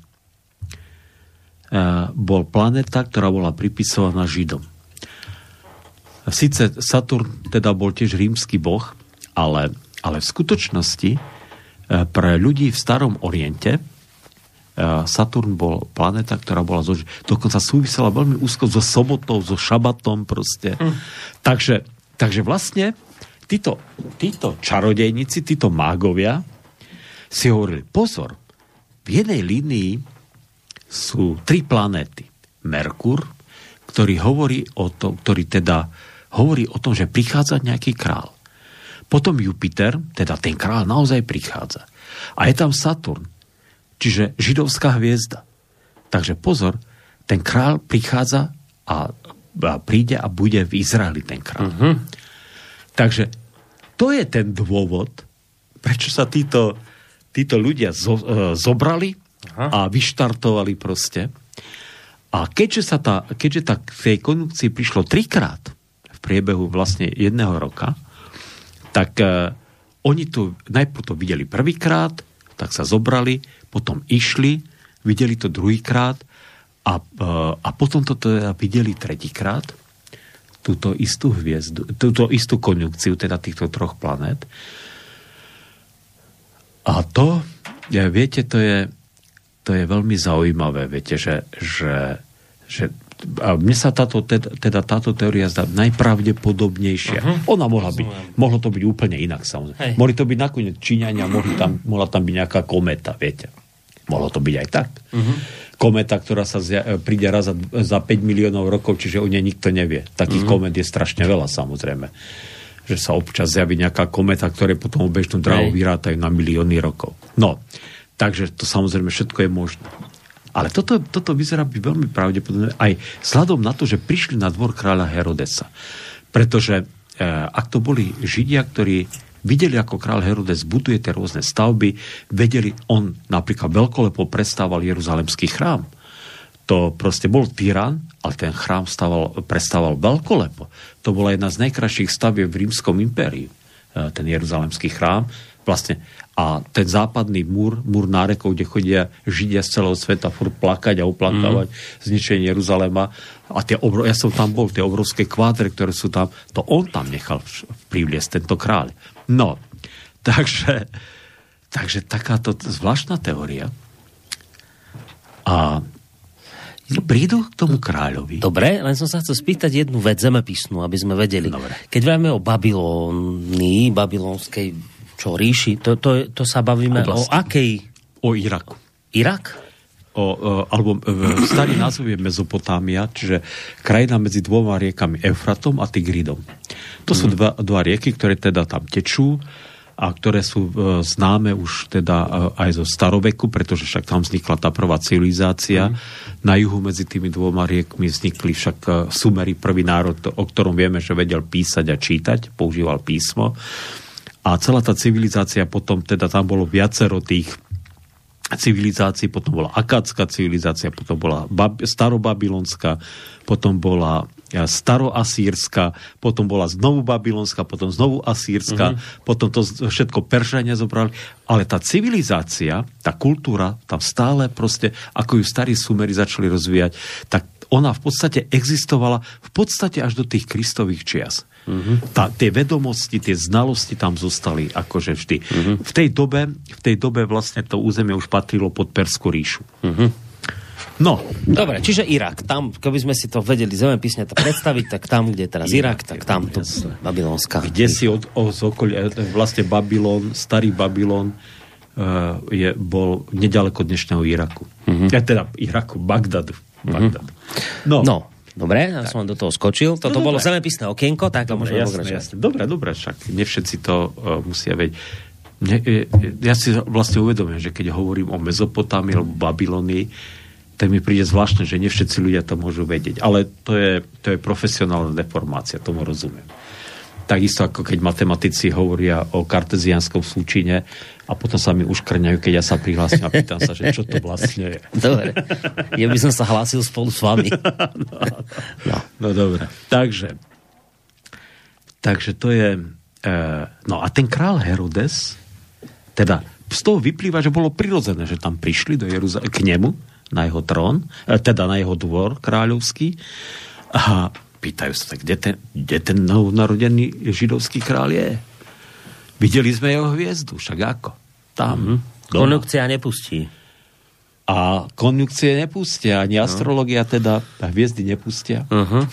S2: bol planéta, ktorá bola pripisovaná Židom. Sice Saturn teda bol tiež rímsky boh, ale, ale v skutočnosti e, pre ľudí v starom Oriente Saturn bol planeta, ktorá bola zo, dokonca súvisela veľmi úzko so sobotou, so šabatom proste. Mm. Takže, takže vlastne títo, títo čarodejníci, títo mágovia si hovorili, pozor, v jednej línii sú tri planéty. Merkur, ktorý hovorí o tom, ktorý teda hovorí o tom, že prichádza nejaký král. Potom Jupiter, teda ten král naozaj prichádza. A je tam Saturn, Čiže židovská hviezda. Takže pozor, ten král prichádza a, a príde a bude v Izraeli ten král. Uh-huh. Takže to je ten dôvod, prečo sa títo, títo ľudia zo, e, zobrali Aha. a vyštartovali proste. A keďže, sa tá, keďže tá, k tej konjunkcii prišlo trikrát v priebehu vlastne jedného roka, tak uh, oni tu najprv to videli prvýkrát, tak sa zobrali, potom išli, videli to druhýkrát a, uh, a potom to teda videli tretíkrát, túto istú hviezdu, túto istú konjunkciu, teda týchto troch planét. A to, ja, viete, to je, to je veľmi zaujímavé, viete, že, že, že a mne sa táto, teda, teda táto teória zdá najpravdepodobnejšia. Uh-huh. Ona mohla byť, mohlo to byť úplne inak, samozrejme. Hej. Mohli to byť nakoniec Číňania, mohli tam, mohla tam byť nejaká kometa, viete. Mohlo to byť aj tak. Uh-huh. Kometa, ktorá sa zja, príde raz za, za 5 miliónov rokov, čiže o nej nikto nevie. Takých uh-huh. komet je strašne veľa, samozrejme. Že sa občas zjaví nejaká kometa, ktoré potom bežnú dráhu vyrátajú na milióny rokov. No, takže to samozrejme všetko je možné. Ale toto, toto vyzerá byť veľmi pravdepodobné aj vzhľadom na to, že prišli na dvor kráľa Herodesa. Pretože e, ak to boli Židia, ktorí videli, ako král Herodes buduje tie rôzne stavby, vedeli, on napríklad veľkolepo predstával Jeruzalemský chrám. To proste bol tyran, ale ten chrám stával, predstával veľkolepo. To bola jedna z najkrajších stavieb v rímskom impériu, e, ten Jeruzalemský chrám. Vlastne a ten západný múr, múr nárekov, kde chodia Židia z celého sveta furt plakať a uplakávať mm. zničenie Jeruzalema. A tie obro, ja som tam bol, tie obrovské kvádre, ktoré sú tam, to on tam nechal privliesť, tento kráľ. No, *laughs* takže, takže takáto zvláštna teória. A prídu k tomu kráľovi.
S1: Dobre, len som sa chcel spýtať jednu vec zemepisnú, aby sme vedeli. Dobre. Keď vieme o Babylónii, babylonskej čo, ríši? To, to, to sa bavíme Oblasti. o akej?
S2: O Iraku.
S1: Irak?
S2: O, o, alebo e, starý názov je Mezopotámia, čiže krajina medzi dvoma riekami Eufratom a Tigridom. To mm. sú mhm. dva, dva rieky, ktoré teda tam tečú a ktoré sú e, známe už teda e, aj zo staroveku, pretože však tam vznikla tá prvá civilizácia. Mm. Na juhu medzi tými dvoma riekmi vznikli však e, Sumeri, prvý národ, o ktorom vieme, že vedel písať a čítať, používal písmo. A celá tá civilizácia potom, teda tam bolo viacero tých civilizácií, potom bola akácká civilizácia, potom bola Bab- starobabylonská, potom bola staroasírska, potom bola znovu babylonská, potom znovu asírska, mm-hmm. potom to všetko Peržania zobrali. Ale tá civilizácia, tá kultúra, tam stále proste, ako ju starí Sumeri začali rozvíjať, tak ona v podstate existovala v podstate až do tých kristových čias. Uh-huh. Tá, tie vedomosti, tie znalosti tam zostali akože vždy. Uh-huh. V, tej dobe, v tej dobe vlastne to územie už patrilo pod Perskú ríšu. Uh-huh. No.
S1: Dobre, čiže Irak. Tam, keby sme si to vedeli zemepisne to predstaviť, tak tam, kde je teraz Irak, tak tam to Babylonská.
S2: Kde si od, od okolia, vlastne Babylon, starý Babylon uh, je, bol nedaleko dnešného Iraku. Uh-huh. Ja, teda Iraku, Bagdadu. Bagdadu.
S1: No. no. Dobre, ja som do toho skočil. Toto no, bolo zemepisné okienko, tak to môžeme
S2: jasné, jasné. Dobre, dobre, však nevšetci to uh, musia vedieť. Ne, ja si vlastne uvedomím, že keď hovorím o Mezopotámii alebo Babylonii, tak mi príde zvláštne, že nevšetci ľudia to môžu vedieť. Ale to je, to je profesionálna deformácia, tomu rozumiem. Takisto ako keď matematici hovoria o kartezianskom súčine a potom sa mi uškrňajú, keď ja sa prihlásim a pýtam sa, že čo to vlastne je.
S1: Dobre. Ja by som sa hlásil spolu s vami.
S2: No, *laughs* no. no dobre. Takže, takže to je... E, no a ten král Herodes, teda z toho vyplýva, že bolo prirodzené, že tam prišli do Jeruzalema, k nemu, na jeho trón, e, teda na jeho dvor kráľovský a pýtajú sa, kde ten, kde ten narodený židovský král je? Videli sme jeho hviezdu, však ako? Tam. Mm-hmm.
S1: Nepustí.
S2: A konjunkcie nepustia, ani no. astrologia teda, hviezdy nepustia. Uh-huh.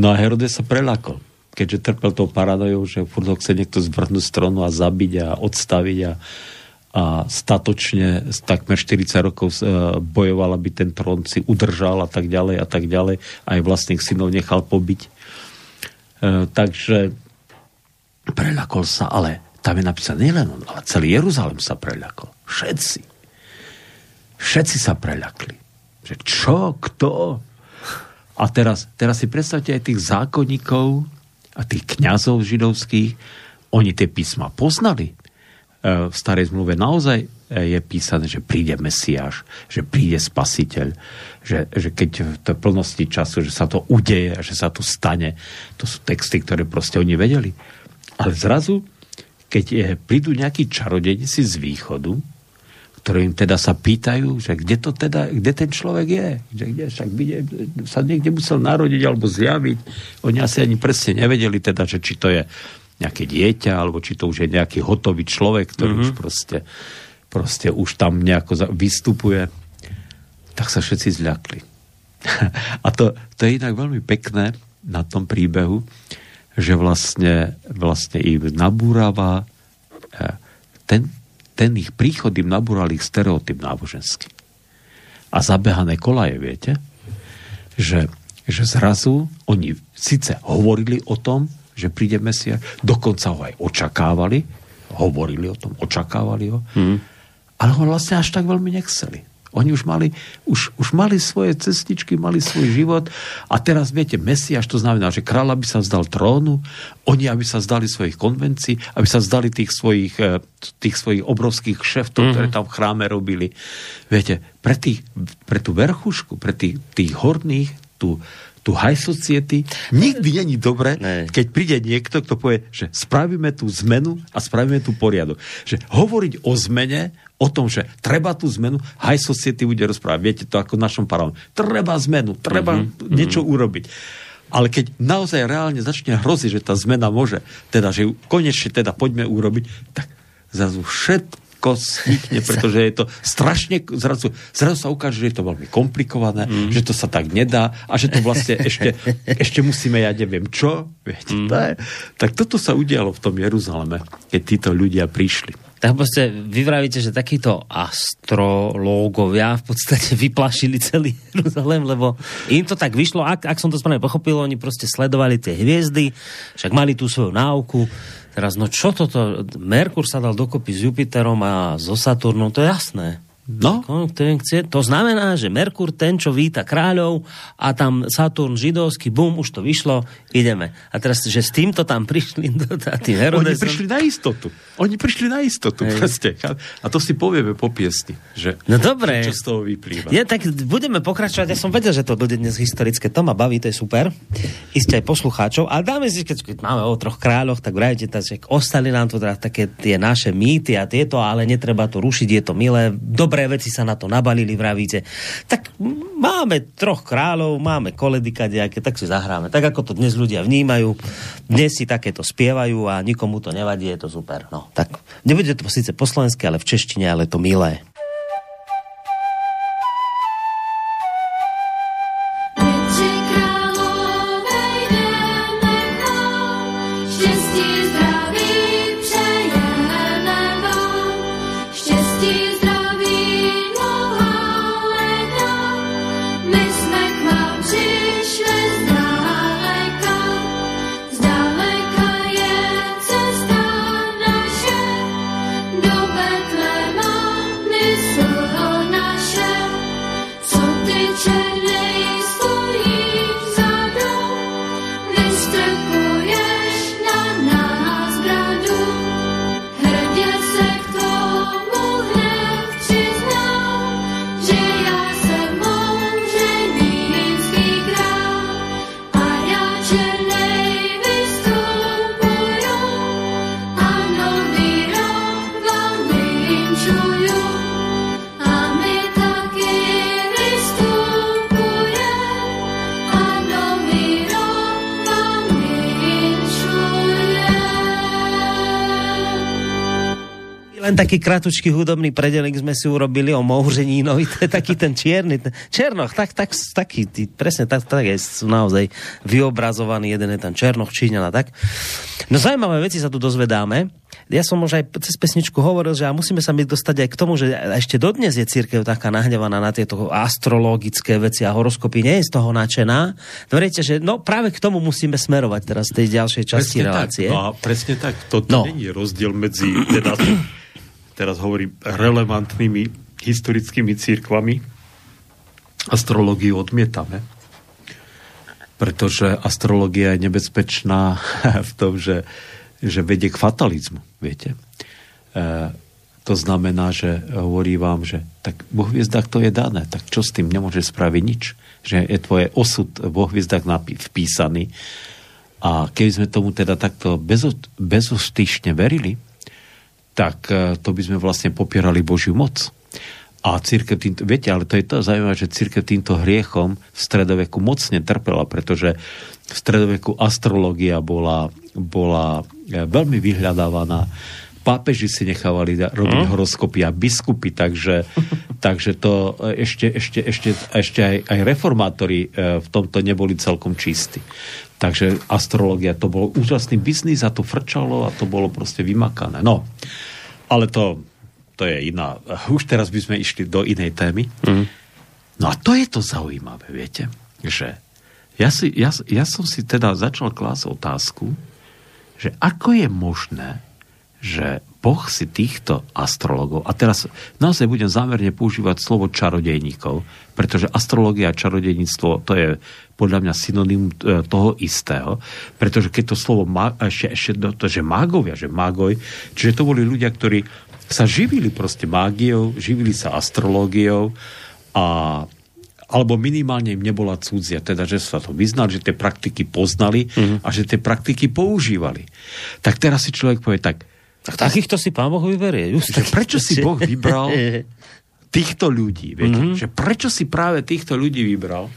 S2: no a Herodes sa prelakol, keďže trpel tou paranojou, že furt ho chce niekto zvrhnúť stronu a zabiť a odstaviť a, a statočne takmer 40 rokov e, bojoval, aby ten trón si udržal a tak ďalej a tak ďalej. Aj vlastných synov nechal pobiť. E, takže Preľakol sa, ale tam je napísané nielen on, ale celý Jeruzalem sa preľakol. Všetci. Všetci sa preľakli. Že čo, kto? A teraz, teraz si predstavte aj tých zákonníkov a tých kňazov židovských, oni tie písma poznali. v starej zmluve naozaj je písané, že príde Mesiáš, že príde Spasiteľ, že, že keď v tej plnosti času, že sa to udeje že sa to stane. To sú texty, ktoré proste oni vedeli. Ale zrazu, keď je, prídu nejakí čarodejníci z východu, im teda sa pýtajú, že kde to teda, kde ten človek je, že kde však by sa niekde musel narodiť alebo zjaviť. Oni asi ani presne nevedeli teda, že či to je nejaké dieťa, alebo či to už je nejaký hotový človek, ktorý mm-hmm. už proste, proste už tam nejako vystupuje. Tak sa všetci zľakli. *laughs* A to, to je inak veľmi pekné na tom príbehu, že vlastne, vlastne im nabúrava eh, ten, ten ich príchod im nabúral ich stereotyp náboženský. A zabehané kolaje, viete, že, že zrazu oni síce hovorili o tom, že príde Mesia, dokonca ho aj očakávali, hovorili o tom, očakávali ho, hmm. ale ho vlastne až tak veľmi nechceli. Oni už mali, už, už mali svoje cestičky, mali svoj život a teraz, viete, Mesiáš to znamená, že kráľ by sa vzdal trónu, oni aby sa zdali svojich konvencií, aby sa zdali tých svojich, eh, tých svojich obrovských šeftov, mm-hmm. ktoré tam v chráme robili. Viete, pre, tých, pre tú verchušku, pre tých, tých horných, tú, tu high society nikdy není dobre, ne. keď príde niekto, kto povie, že spravíme tú zmenu a spravíme tú poriadok. Že hovoriť o zmene, o tom, že treba tú zmenu, high society bude rozprávať. Viete to ako v našom parlamentu. Treba zmenu, treba mm-hmm. niečo urobiť. Ale keď naozaj reálne začne hroziť, že tá zmena môže, teda, že ju konečne teda poďme urobiť, tak zrazu všetko snikne, *laughs* pretože je to strašne, zrazu, zrazu sa ukáže, že je to veľmi komplikované, mm. že to sa tak nedá a že to vlastne ešte, *laughs* ešte musíme, ja neviem čo, viete, mm. to je, tak toto sa udialo v tom Jeruzaleme, keď títo ľudia prišli.
S1: Tak proste vy vravíte, že takíto astrológovia v podstate *laughs* vyplašili celý Jeruzalém, lebo im to tak vyšlo, ak, ak som to správne pochopil, oni proste sledovali tie hviezdy, však mali tú svoju náuku, Teraz, no čo toto? Merkur sa dal dokopy s Jupiterom a so Saturnom, to je jasné. No. To znamená, že Merkur, ten, čo víta kráľov a tam Saturn židovský, bum, už to vyšlo, ideme. A teraz, že s týmto tam *laughs* prišli tým
S2: Herodesom. Oni prišli na istotu. Oni prišli na istotu, proste. A to si povieme po piesni, že
S1: no dobre.
S2: čo z toho vyplýva.
S1: Ja, tak budeme pokračovať. Ja som vedel, že to bude dnes historické. To ma baví, to je super. Isté aj poslucháčov. Ale dáme si, keď, máme o troch kráľoch, tak vrajte, tak ostali nám to teda také tie naše mýty a tieto, ale netreba to rušiť, je to milé. Dobre dobré veci sa na to nabalili, vravíte. Tak máme troch kráľov, máme koledy kadejaké, tak si zahráme. Tak ako to dnes ľudia vnímajú, dnes si takéto spievajú a nikomu to nevadí, je to super. No, tak nebude to síce po slovensky, ale v češtine, ale to milé. Len taký kratučký hudobný predelik sme si urobili o Mouřenínovi, to je taký ten čierny, ten, Černoch, tak, tak, taký, tý, presne tak, tak je, naozaj vyobrazovaný, jeden je ten Černoch, Číňana, tak. No zaujímavé veci sa tu dozvedáme. Ja som už aj cez pesničku hovoril, že musíme sa mi dostať aj k tomu, že ešte dodnes je církev taká nahnevaná na tieto astrologické veci a horoskopy nie je z toho nadšená. No viete, že no práve k tomu musíme smerovať teraz v tej ďalšej časti presne relácie.
S2: Tak, no a presne tak, toto no. je rozdiel medzi teda teraz hovorím, relevantnými historickými církvami, astrológiu odmietame. Pretože astrológia je nebezpečná *laughs* v tom, že, že vedie k fatalizmu, viete. to znamená, že hovorí vám, že tak vo hviezdach to je dané, tak čo s tým nemôže spraviť nič? Že je tvoje osud vo hviezdach vpísaný. A keby sme tomu teda takto bezo- bezostyšne verili, tak e, to by sme vlastne popierali Božiu moc. A církev týmto, viete, ale to je to zaujímavé, že církev týmto hriechom v stredoveku mocne trpela, pretože v stredoveku astrológia bola, bola e, veľmi vyhľadávaná pápeži si nechávali robiť mm. horoskopy a biskupy, takže, *laughs* takže to ešte, ešte, ešte, ešte aj, aj reformátori v tomto neboli celkom čistí. Takže astrologia to bol úžasný biznis a to frčalo a to bolo proste vymakané. No, ale to, to je iná. Už teraz by sme išli do inej témy. Mm. No a to je to zaujímavé, viete, že ja, si, ja, ja som si teda začal klásť otázku, že ako je možné, že Boh si týchto astrologov, a teraz naozaj budem zámerne používať slovo čarodejníkov, pretože astrologia a čarodejníctvo to je podľa mňa synonym e, toho istého, pretože keď to slovo má, ešte, ešte to, že mágovia, že mágoj, čiže to boli ľudia, ktorí sa živili proste mágiou, živili sa astrológiou a alebo minimálne im nebola cudzia, teda že sa to vyznali, že tie praktiky poznali mm-hmm. a že tie praktiky používali. Tak teraz si človek povie tak,
S1: tak takýchto si pán Boh vyberie.
S2: Že prečo si Boh vybral *laughs* týchto ľudí? Viete? Mm-hmm. Že prečo si práve týchto ľudí vybral?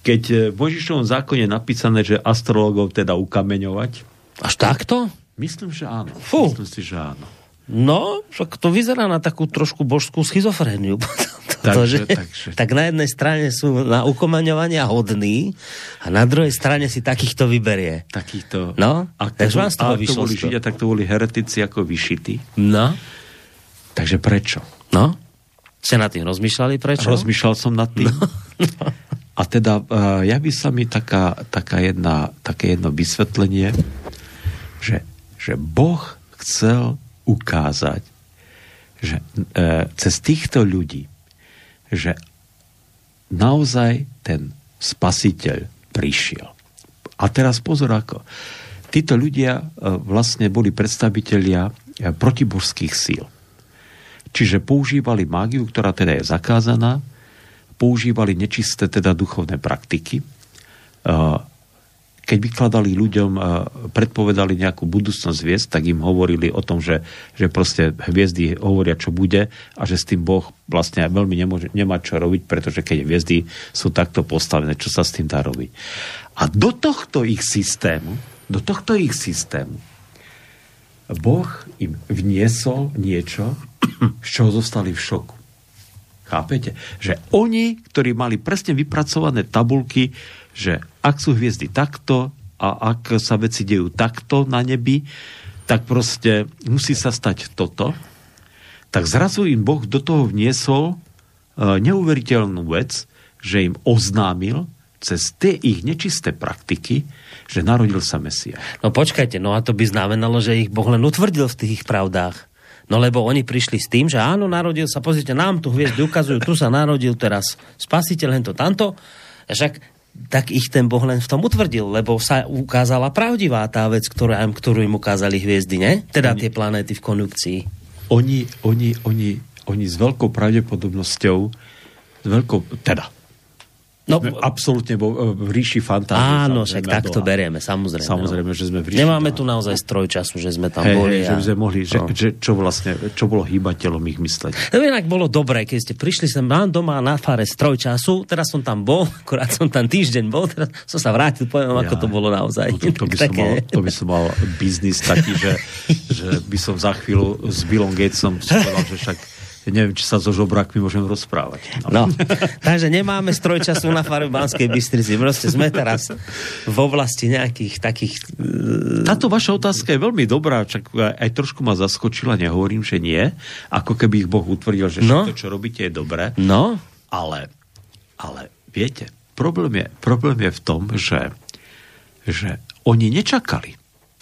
S2: Keď e, v Božišovom zákone je napísané, že astrologov teda ukameňovať.
S1: Až takto?
S2: Myslím, že áno. Fú. Myslím si, že áno.
S1: No, však to vyzerá na takú trošku božskú schizofréniu. *laughs* takže, že, takže. Tak na jednej strane sú na ukomaňovania hodní a na druhej strane si takýchto vyberie.
S2: Takýchto.
S1: No,
S2: a takže vám z toho to boli Židia, tak to boli heretici ako vyšití.
S1: No.
S2: Takže prečo?
S1: No. Ste nad tým rozmýšľali prečo?
S2: Rozmýšľal som nad tým. No. *laughs* A teda uh, ja by sa mi taká, taká jedna, také jedno vysvetlenie, že, že Boh chcel ukázať, že e, cez týchto ľudí, že naozaj ten spasiteľ prišiel. A teraz pozor ako. Títo ľudia e, vlastne boli predstavitelia e, protibožských síl. Čiže používali mágiu, ktorá teda je zakázaná, používali nečisté teda duchovné praktiky, e, keď vykladali ľuďom, predpovedali nejakú budúcnosť hviezd, tak im hovorili o tom, že, že proste hviezdy hovoria, čo bude a že s tým Boh vlastne veľmi nemôže, nemá čo robiť, pretože keď hviezdy sú takto postavené, čo sa s tým dá robiť. A do tohto ich systému, do tohto ich systému Boh im vniesol niečo, z čoho zostali v šoku. Chápete? Že oni, ktorí mali presne vypracované tabulky, že ak sú hviezdy takto a ak sa veci dejú takto na nebi, tak proste musí sa stať toto. Tak zrazu im Boh do toho vniesol e, neuveriteľnú vec, že im oznámil cez tie ich nečisté praktiky, že narodil sa Mesia.
S1: No počkajte, no a to by znamenalo, že ich Boh len utvrdil v tých ich pravdách. No lebo oni prišli s tým, že áno, narodil sa, pozrite, nám tu hviezdy ukazujú, tu sa narodil teraz spasiteľ, hento, tamto. Však tak ich ten Boh len v tom utvrdil, lebo sa ukázala pravdivá tá vec, ktorá, ktorú im ukázali hviezdy, ne? Teda oni, tie planéty v konjunkcii.
S2: Oni, oni, oni, oni s veľkou pravdepodobnosťou, s veľkou, teda, No, absolútne vo, v ríši fantázie.
S1: Áno, však tak to berieme, samozrejme.
S2: Samozrejme, no. že sme v ríši.
S1: Nemáme tu naozaj stroj času, že sme tam hey, boli.
S2: Hey, a... Že by sme mohli, že, no. že, čo vlastne, čo bolo hýbateľom ich mysleť.
S1: No inak bolo dobré, keď ste prišli sem, mám doma na fare stroj času, teraz som tam bol, *laughs* akurát som tam týždeň bol, teraz som sa vrátil, poviem ja, ako to bolo naozaj. No,
S2: to, to, by som mal, to by som mal biznis taký, že, že by som za chvíľu s Billom Gatesom povedal, že však neviem, či sa so žobrakmi môžem rozprávať.
S1: No. no, *laughs* takže nemáme stroj času na fare Banskej Bystrici. Proste sme teraz v oblasti nejakých takých...
S2: E, Táto vaša otázka je veľmi dobrá, čak aj trošku ma zaskočila, nehovorím, že nie. Ako keby ich Boh utvrdil, že no. všetko, čo robíte, je dobré.
S1: No.
S2: Ale, ale viete, problém je, problém je v tom, že, že oni nečakali,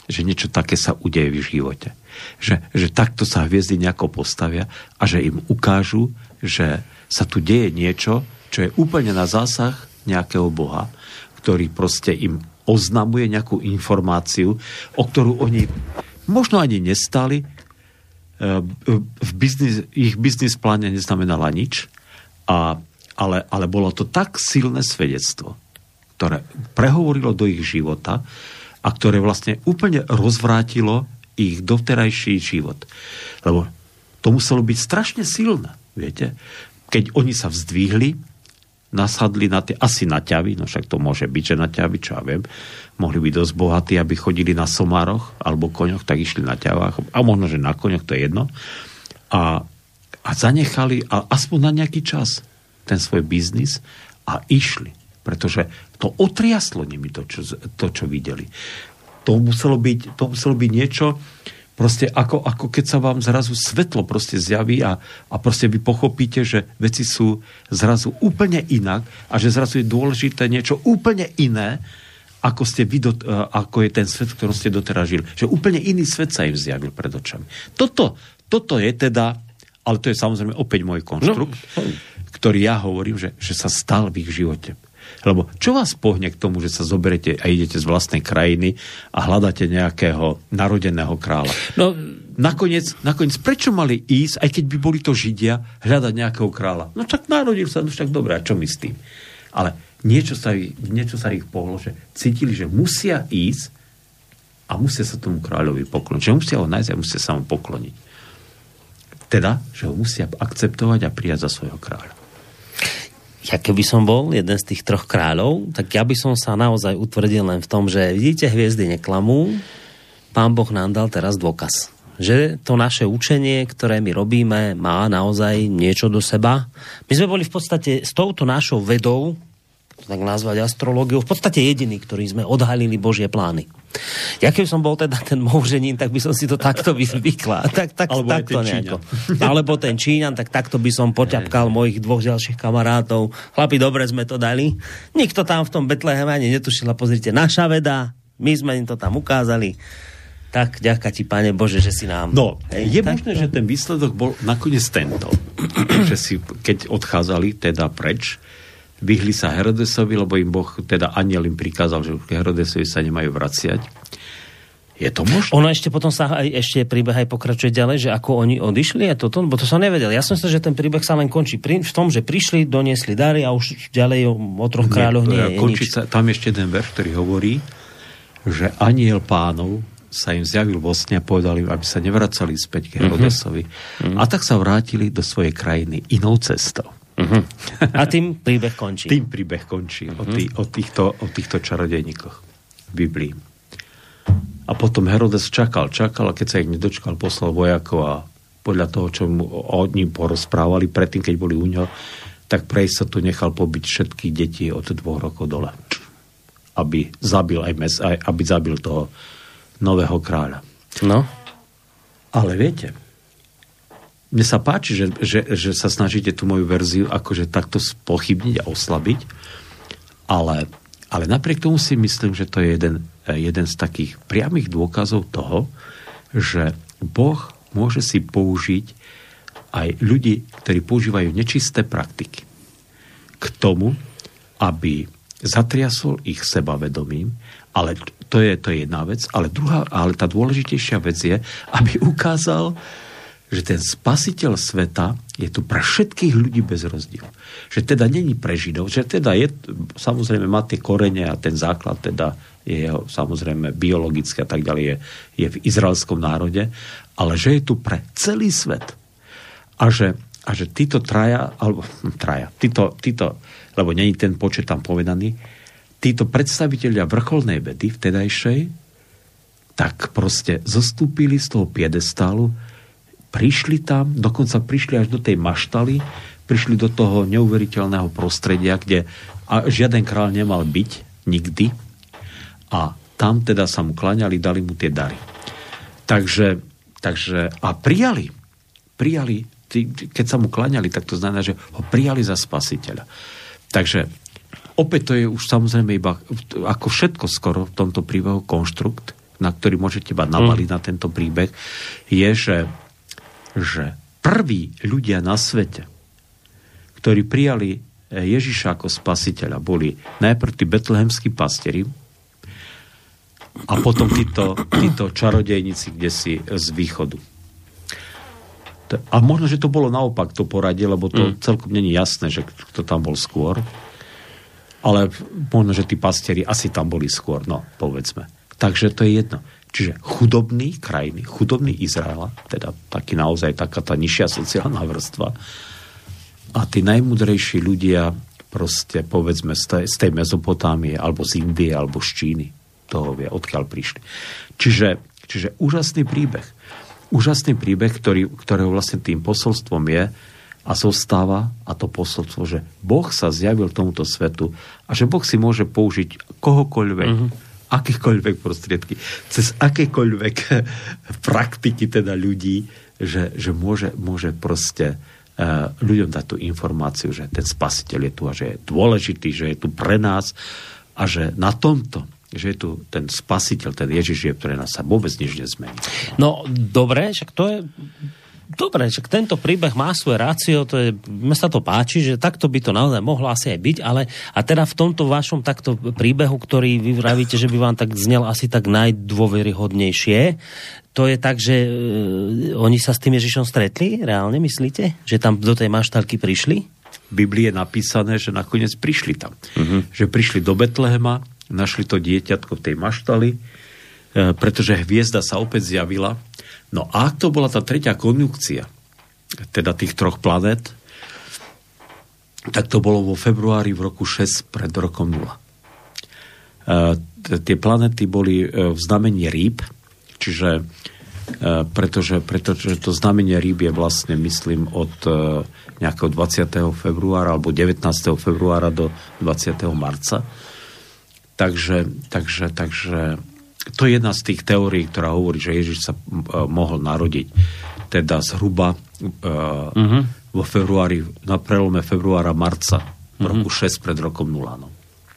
S2: že niečo také sa udeje v živote že, že takto sa hviezdy nejako postavia a že im ukážu, že sa tu deje niečo, čo je úplne na zásah nejakého Boha, ktorý proste im oznamuje nejakú informáciu, o ktorú oni možno ani nestali, v biznis, ich biznis pláne neznamenala nič, a, ale, ale bolo to tak silné svedectvo, ktoré prehovorilo do ich života a ktoré vlastne úplne rozvrátilo ich doterajší život. Lebo to muselo byť strašne silné, viete? Keď oni sa vzdvihli, nasadli na tie, asi na ťavy, no však to môže byť, že na ťavy, čo ja viem, mohli byť dosť bohatí, aby chodili na somároch alebo koňoch, tak išli na ťavách, a možno, že na koňoch, to je jedno. A, a zanechali a aspoň na nejaký čas ten svoj biznis a išli. Pretože to otriaslo nimi to, čo, to, čo videli. To muselo byť, to muselo byť niečo, proste ako, ako keď sa vám zrazu svetlo proste zjaví a, a proste vy pochopíte, že veci sú zrazu úplne inak a že zrazu je dôležité niečo úplne iné, ako, ste vy do, e, ako je ten svet, v ktorom ste doteraz žili. Že úplne iný svet sa im zjavil pred očami. Toto, toto je teda, ale to je samozrejme opäť môj konštrukt, no. ktorý ja hovorím, že, že sa stal v ich živote. Lebo čo vás pohne k tomu, že sa zoberete a idete z vlastnej krajiny a hľadáte nejakého narodeného kráľa? No, nakoniec, nakoniec, prečo mali ísť, aj keď by boli to Židia, hľadať nejakého kráľa? No tak narodil sa, no však dobre, a čo my s tým? Ale niečo sa, niečo sa ich pohlo, že cítili, že musia ísť a musia sa tomu kráľovi pokloniť. Že musia ho nájsť a musia sa mu pokloniť. Teda, že ho musia akceptovať a prijať za svojho kráľa
S1: ja keby som bol jeden z tých troch kráľov, tak ja by som sa naozaj utvrdil len v tom, že vidíte, hviezdy neklamú, pán Boh nám dal teraz dôkaz. Že to naše učenie, ktoré my robíme, má naozaj niečo do seba. My sme boli v podstate s touto našou vedou, tak nazvať astrológiou, v podstate jediní, ktorí sme odhalili Božie plány. Ja keby som bol teda ten mouženín, tak by som si to takto vykla. Tak, tak, Alebo takto nejako. Alebo ten Číňan, tak takto by som poťapkal mojich dvoch ďalších kamarátov. Chlapi, dobre sme to dali. Nikto tam v tom Betleheme ani netušil. Pozrite, naša veda, my sme im to tam ukázali. Tak ďaká ti, Pane Bože, že si nám...
S2: No, Hej, je tak možné, to... že ten výsledok bol nakoniec tento. *clears throat* že si, keď odchádzali teda preč, vyhli sa Herodesovi, lebo im Boh, teda aniel im prikázal, že k Herodesovi sa nemajú vraciať. Je to možné?
S1: Ono ešte potom sa aj ešte príbeh aj pokračuje ďalej, že ako oni odišli a toto, bo to som nevedel. Ja som si, že ten príbeh sa len končí pri, v tom, že prišli, doniesli dary a už ďalej o, troch kráľoch nie, nie je končí
S2: nič. Sa, tam ešte jeden verš, ktorý hovorí, že aniel pánov sa im zjavil vo sne a povedal im, aby sa nevracali späť k mhm. Herodesovi. Mm-hmm. A tak sa vrátili do svojej krajiny inou cestou.
S1: Uh-huh. A tým príbeh končí.
S2: Tým príbeh končí uh-huh. o, tý, o, týchto, o týchto čarodejníkoch v Biblii. A potom Herodes čakal, čakal a keď sa ich nedočkal, poslal vojakov a podľa toho, čo mu o ním porozprávali predtým, keď boli u ňo, tak pre tu nechal pobiť všetky deti od dvoch rokov dole. Aby zabil aj mes, aj, aby zabil toho nového kráľa.
S1: No.
S2: Ale viete, mne sa páči, že, že, že sa snažíte tú moju verziu akože takto spochybniť a oslabiť, ale, ale napriek tomu si myslím, že to je jeden, jeden z takých priamých dôkazov toho, že Boh môže si použiť aj ľudí, ktorí používajú nečisté praktiky k tomu, aby zatriasol ich sebavedomím, ale to je, to je jedna vec, ale druhá, ale tá dôležitejšia vec je, aby ukázal, že ten spasiteľ sveta je tu pre všetkých ľudí bez rozdielu. Že teda není pre Židov, že teda je, samozrejme má tie korene a ten základ teda je jeho samozrejme biologické a tak ďalej, je, je v izraelskom národe, ale že je tu pre celý svet. A že, a že títo traja, alebo hm, traja, títo, títo lebo není ten počet tam povedaný, títo predstaviteľia vrcholnej vedy vtedajšej, tak proste zostúpili z toho piedestálu prišli tam, dokonca prišli až do tej maštaly, prišli do toho neuveriteľného prostredia, kde a žiaden král nemal byť nikdy a tam teda sa mu klaňali, dali mu tie dary. Takže, takže a prijali, prijali, keď sa mu klaňali, tak to znamená, že ho prijali za spasiteľa. Takže opäť to je už samozrejme iba ako všetko skoro v tomto príbehu konštrukt, na ktorý môžete iba navaliť mm. na tento príbeh, je, že že prví ľudia na svete, ktorí prijali Ježiša ako spasiteľa, boli najprv tí betlehemskí pastieri a potom títo, títo čarodejníci, kde si z východu. A možno, že to bolo naopak to poradie, lebo to mm. celkom není jasné, že kto tam bol skôr. Ale možno, že tí pastieri asi tam boli skôr, no, povedzme. Takže to je jedno. Čiže chudobný krajiny, chudobný Izraela, teda taký naozaj taká tá nižšia sociálna vrstva a tí najmudrejší ľudia proste povedzme z tej, z tej Mezopotámie alebo z Indie alebo z Číny toho vie, odkiaľ prišli. Čiže, čiže úžasný príbeh. Úžasný príbeh, ktorý, ktorého vlastne tým posolstvom je a zostáva a to posolstvo, že Boh sa zjavil tomuto svetu a že Boh si môže použiť kohokoľvek, mm-hmm akékoľvek prostriedky, cez akékoľvek *laughs* praktiky teda ľudí, že, že môže, môže proste uh, ľuďom dať tú informáciu, že ten spasiteľ je tu a že je dôležitý, že je tu pre nás a že na tomto že je tu ten spasiteľ, ten Ježiš je pre nás sa vôbec nič nezmení.
S1: No, dobre, však to je Dobre, že tento príbeh má svoje rácio, to je, mne sa to páči, že takto by to naozaj mohlo asi aj byť, ale a teda v tomto vašom takto príbehu, ktorý vy vravíte, že by vám tak znel asi tak najdôveryhodnejšie, to je tak, že e, oni sa s tým Ježišom stretli, reálne myslíte? Že tam do tej maštalky prišli?
S2: V Biblii je napísané, že nakoniec prišli tam. Uh-huh. Že prišli do Betlehema, našli to dieťatko v tej maštali, pretože hviezda sa opäť zjavila No a ak to bola tá tretia konjunkcia, teda tých troch planet, tak to bolo vo februári v roku 6 pred rokom 0. E, tie planety boli e, v znamení rýb, čiže e, pretože, pretože to znamenie rýb je vlastne, myslím, od e, nejakého 20. februára alebo 19. februára do 20. marca. Takže, takže, takže to je jedna z tých teórií, ktorá hovorí, že Ježiš sa mohol narodiť teda zhruba uh, uh-huh. vo februári, na prelome februára, marca v uh-huh. roku 6 pred rokom 0. No.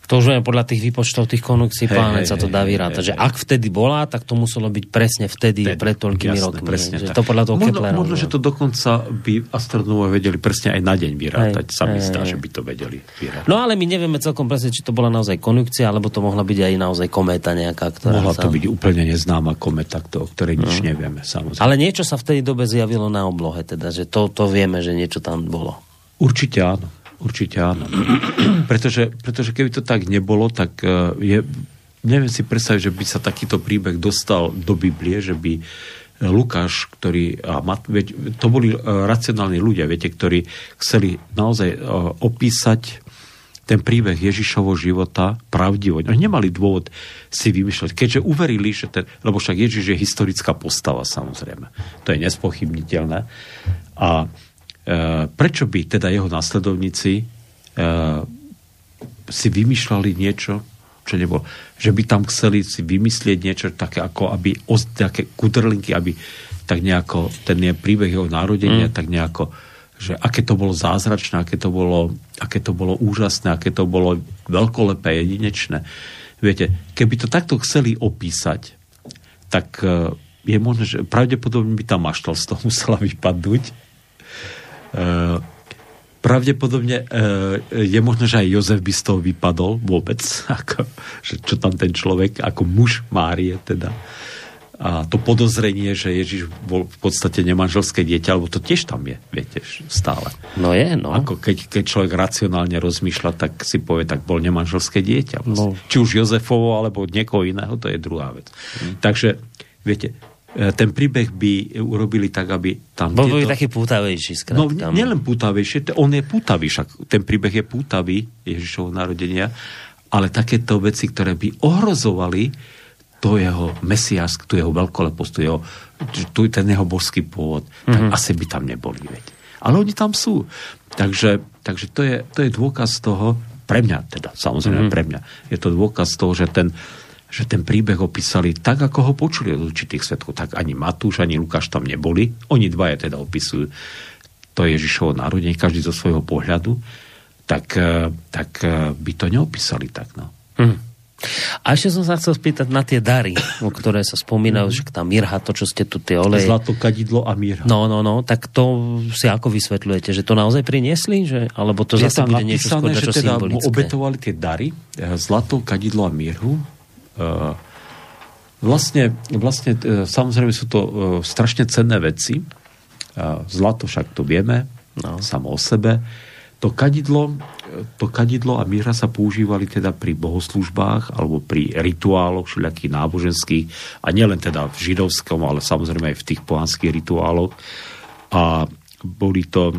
S1: To už je podľa tých výpočtov tých konukcií hey, planet hey, sa to dá vyrátať. Hey, že hey. ak vtedy bola, tak to muselo byť presne vtedy, vtedy pred toľkými jasné, rokmi. Presne, že to podľa toho
S2: možno, Keplera, možno, že to dokonca by astronómovia vedeli presne aj na deň vyrátať. Hey, Sami hey, zdá, hey. že by to vedeli vyrátať.
S1: No ale my nevieme celkom presne, či to bola naozaj konukcia, alebo to mohla byť aj naozaj kométa nejaká. Ktorá
S2: mohla sa... to byť úplne neznáma kometa, o ktorej nič no. nevieme, samozrejme.
S1: Ale niečo sa v tej dobe zjavilo na oblohe, teda, že to, to vieme, že niečo tam bolo.
S2: Určite áno. Určite áno. *clears throat* pretože, pretože keby to tak nebolo, tak uh, je, neviem si predstaviť, že by sa takýto príbeh dostal do Biblie, že by Lukáš, ktorý, a Mat, veď, to boli uh, racionálni ľudia, viete, ktorí chceli naozaj opísať ten príbeh Ježišovho života pravdivo. Oni nemali dôvod si vymýšľať, keďže uverili, že ten, lebo však Ježiš je historická postava, samozrejme. To je nespochybniteľné. A prečo by teda jeho následovníci eh, si vymýšľali niečo, čo nebolo. Že by tam chceli si vymyslieť niečo také ako, aby také kudrlinky, aby tak nejako ten je príbeh jeho narodenia, mm. tak nejako že aké to bolo zázračné, aké to bolo, aké to bolo úžasné, aké to bolo veľkolepé, jedinečné. Viete, keby to takto chceli opísať, tak eh, je možné, že pravdepodobne by tá maštalstvo *laughs* musela vypadnúť, Eh, pravdepodobne uh, je možné, že aj Jozef by z toho vypadol vôbec, *laughs* ako, že čo tam ten človek, ako muž Márie teda. A to podozrenie, že Ježiš bol v podstate nemanželské dieťa, alebo to tiež tam je, viete, stále.
S1: No je, no.
S2: Ako keď, keď človek racionálne rozmýšľa, tak si povie, tak bol nemanželské dieťa. Vlastne. No. Či už Jozefovo, alebo niekoho iného, to je druhá vec. Hm. Takže, viete, E, ten príbeh by urobili tak, aby tam...
S1: Bol by taký pútavejší, skrátka.
S2: No, nielen pútavejší, on je pútavý, však ten príbeh je pútavý, Ježišovho narodenia, ale takéto veci, ktoré by ohrozovali to jeho mesias, tu jeho veľkoleposť, tu, jeho, tu ten jeho božský pôvod, mm-hmm. tak mhm. asi by tam neboli. Veď. Ale oni tam sú. Takže, takže to, je, to je dôkaz toho, pre mňa teda, samozrejme mm-hmm. pre mňa, je to dôkaz toho, že ten, že ten príbeh opísali tak, ako ho počuli od určitých svetkov. Tak ani Matúš, ani Lukáš tam neboli. Oni dvaja teda opisujú to Ježišovo narodenie, každý zo svojho pohľadu. Tak, eh, tak eh, by to neopísali tak. No. Hm.
S1: A ešte som sa chcel spýtať na tie dary, o ktoré sa spomínajú, že tá mirha, to, čo ste tu tie oleje.
S2: Zlato, kadidlo a mirha.
S1: No, no, no, tak to si ako vysvetľujete, že to naozaj priniesli? Že, alebo to zase bude niečo skôr, čo
S2: že teda
S1: symbolické?
S2: obetovali tie dary, eh, zlato, kadidlo a mirhu, vlastne, vlastne eh, samozrejme sú to eh, strašne cenné veci Zlato však to vieme, no. samo o sebe. To kadidlo, to kadidlo a míra sa používali teda pri bohoslužbách alebo pri rituáloch všelijakých náboženských a nielen teda v židovskom, ale samozrejme aj v tých pohanských rituáloch. A boli to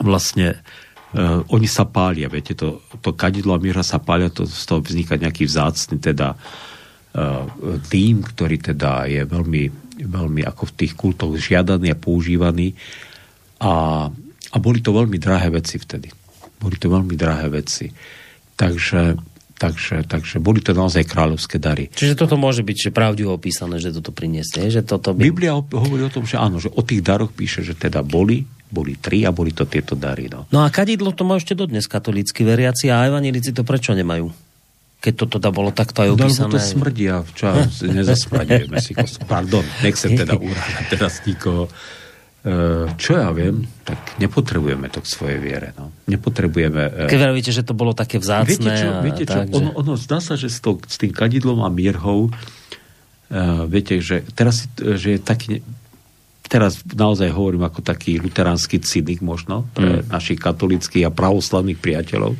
S2: vlastne uh, oni sa pália, viete, to, to kadidlo a míra sa pália, to, z toho vzniká nejaký vzácny teda uh, tým, ktorý teda je veľmi, veľmi ako v tých kultoch žiadaný a používaný a, a boli to veľmi drahé veci vtedy. Boli to veľmi drahé veci. Takže, takže, takže boli to naozaj kráľovské dary.
S1: Čiže toto môže byť že pravdivo opísané, že toto priniesli. Že toto by...
S2: Biblia hovorí o tom, že áno, že o tých daroch píše, že teda boli boli tri a boli to tieto dary. No,
S1: no a kadidlo to má ešte dodnes katolícky veriaci a evanilici to prečo nemajú? Keď toto teda bolo takto aj opísané.
S2: No, to smrdí a čo, *laughs* nezasmradíme si Pardon, nechcem teda urážať teraz nikoho. E, čo ja viem, tak nepotrebujeme to k svojej viere. No. Nepotrebujeme...
S1: E, Keď vravíte, že to bolo také vzácne.
S2: Viete čo, viete čo tak, ono, ono zdá sa, že s, to, s tým kadidlom a mírhou uh, viete, že teraz že je taký teraz naozaj hovorím ako taký luteránsky cynik možno pre mm. našich katolických a pravoslavných priateľov,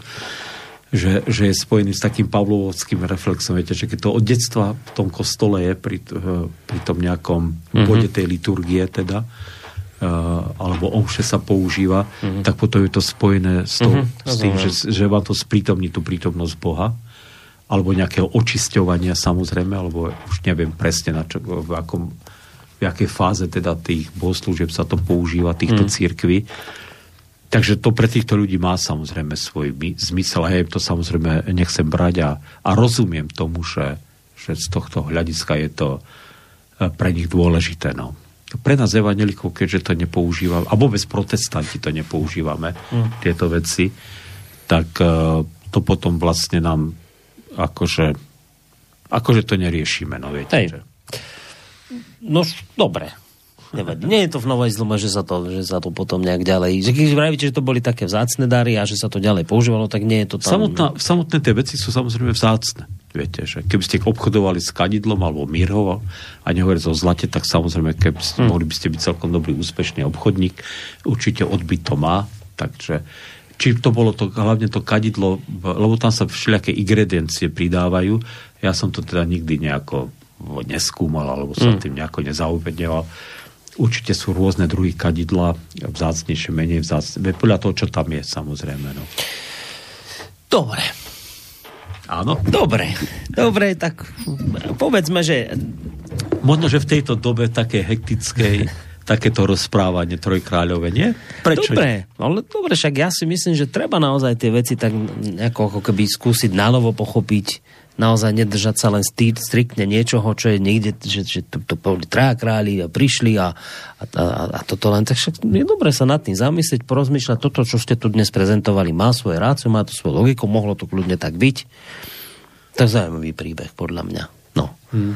S2: že, že je spojený s takým pavlovským reflexom. Viete, že keď to od detstva v tom kostole je pri, eh, pri tom nejakom mm-hmm. bode tej liturgie teda, uh, alebo omše sa používa, mm-hmm. tak potom je to spojené s, to, mm-hmm. s tým, že, že vám to sprítomní tú prítomnosť Boha alebo nejakého očisťovania samozrejme, alebo už neviem presne na čo, v akom v akej fáze teda tých bohoslúžieb sa to používa, týchto mm. církví. Takže to pre týchto ľudí má samozrejme svoj zmysel a ja im to samozrejme nechcem brať a, a rozumiem tomu, že, že z tohto hľadiska je to e, pre nich dôležité. No. Pre nás evanelikov, keďže to nepoužívame, a vôbec protestanti to nepoužívame, mm. tieto veci, tak uh, to potom vlastne nám akože, akože to neriešime. No, viete, Hej. Že...
S1: No, dobre. Nevadí. Nie je to v Novej zlome, že sa to, že sa to potom nejak ďalej... Že keď vravíte, že to boli také vzácne dary a že sa to ďalej používalo, tak nie je to tam...
S2: Samotná, samotné tie veci sú samozrejme vzácne. Viete, že keby ste obchodovali s kadidlom alebo mírhov a nehovoriť o zlate, tak samozrejme, keby ste, hmm. mohli by ste byť celkom dobrý, úspešný obchodník. Určite odbyt to má, takže či to bolo to, hlavne to kadidlo, lebo tam sa všelijaké ingrediencie pridávajú. Ja som to teda nikdy nejako neskúmal alebo sa mm. tým nejako nezaobedneval. Určite sú rôzne druhy kadidla, vzácnejšie, menej vzácnejšie. Podľa toho, čo tam je, samozrejme. No.
S1: Dobre.
S2: Áno?
S1: Dobre. Dobre, tak povedzme, že...
S2: Možno, že v tejto dobe také hektickej takéto rozprávanie trojkráľové, nie?
S1: Prečo? Dobre, ale dobre, však ja si myslím, že treba naozaj tie veci tak nejako ako keby skúsiť nalovo pochopiť naozaj nedržať sa len stý, striktne niečoho, čo je niekde, že, že to, to boli traja králi a prišli a, a, a, a toto len. Tak však je dobre sa nad tým zamyslieť, porozmýšľať. Toto, čo ste tu dnes prezentovali, má svoje rácio, má to svoju logiku, mohlo to kľudne tak byť. Tak zaujímavý príbeh, podľa mňa. No. Hmm.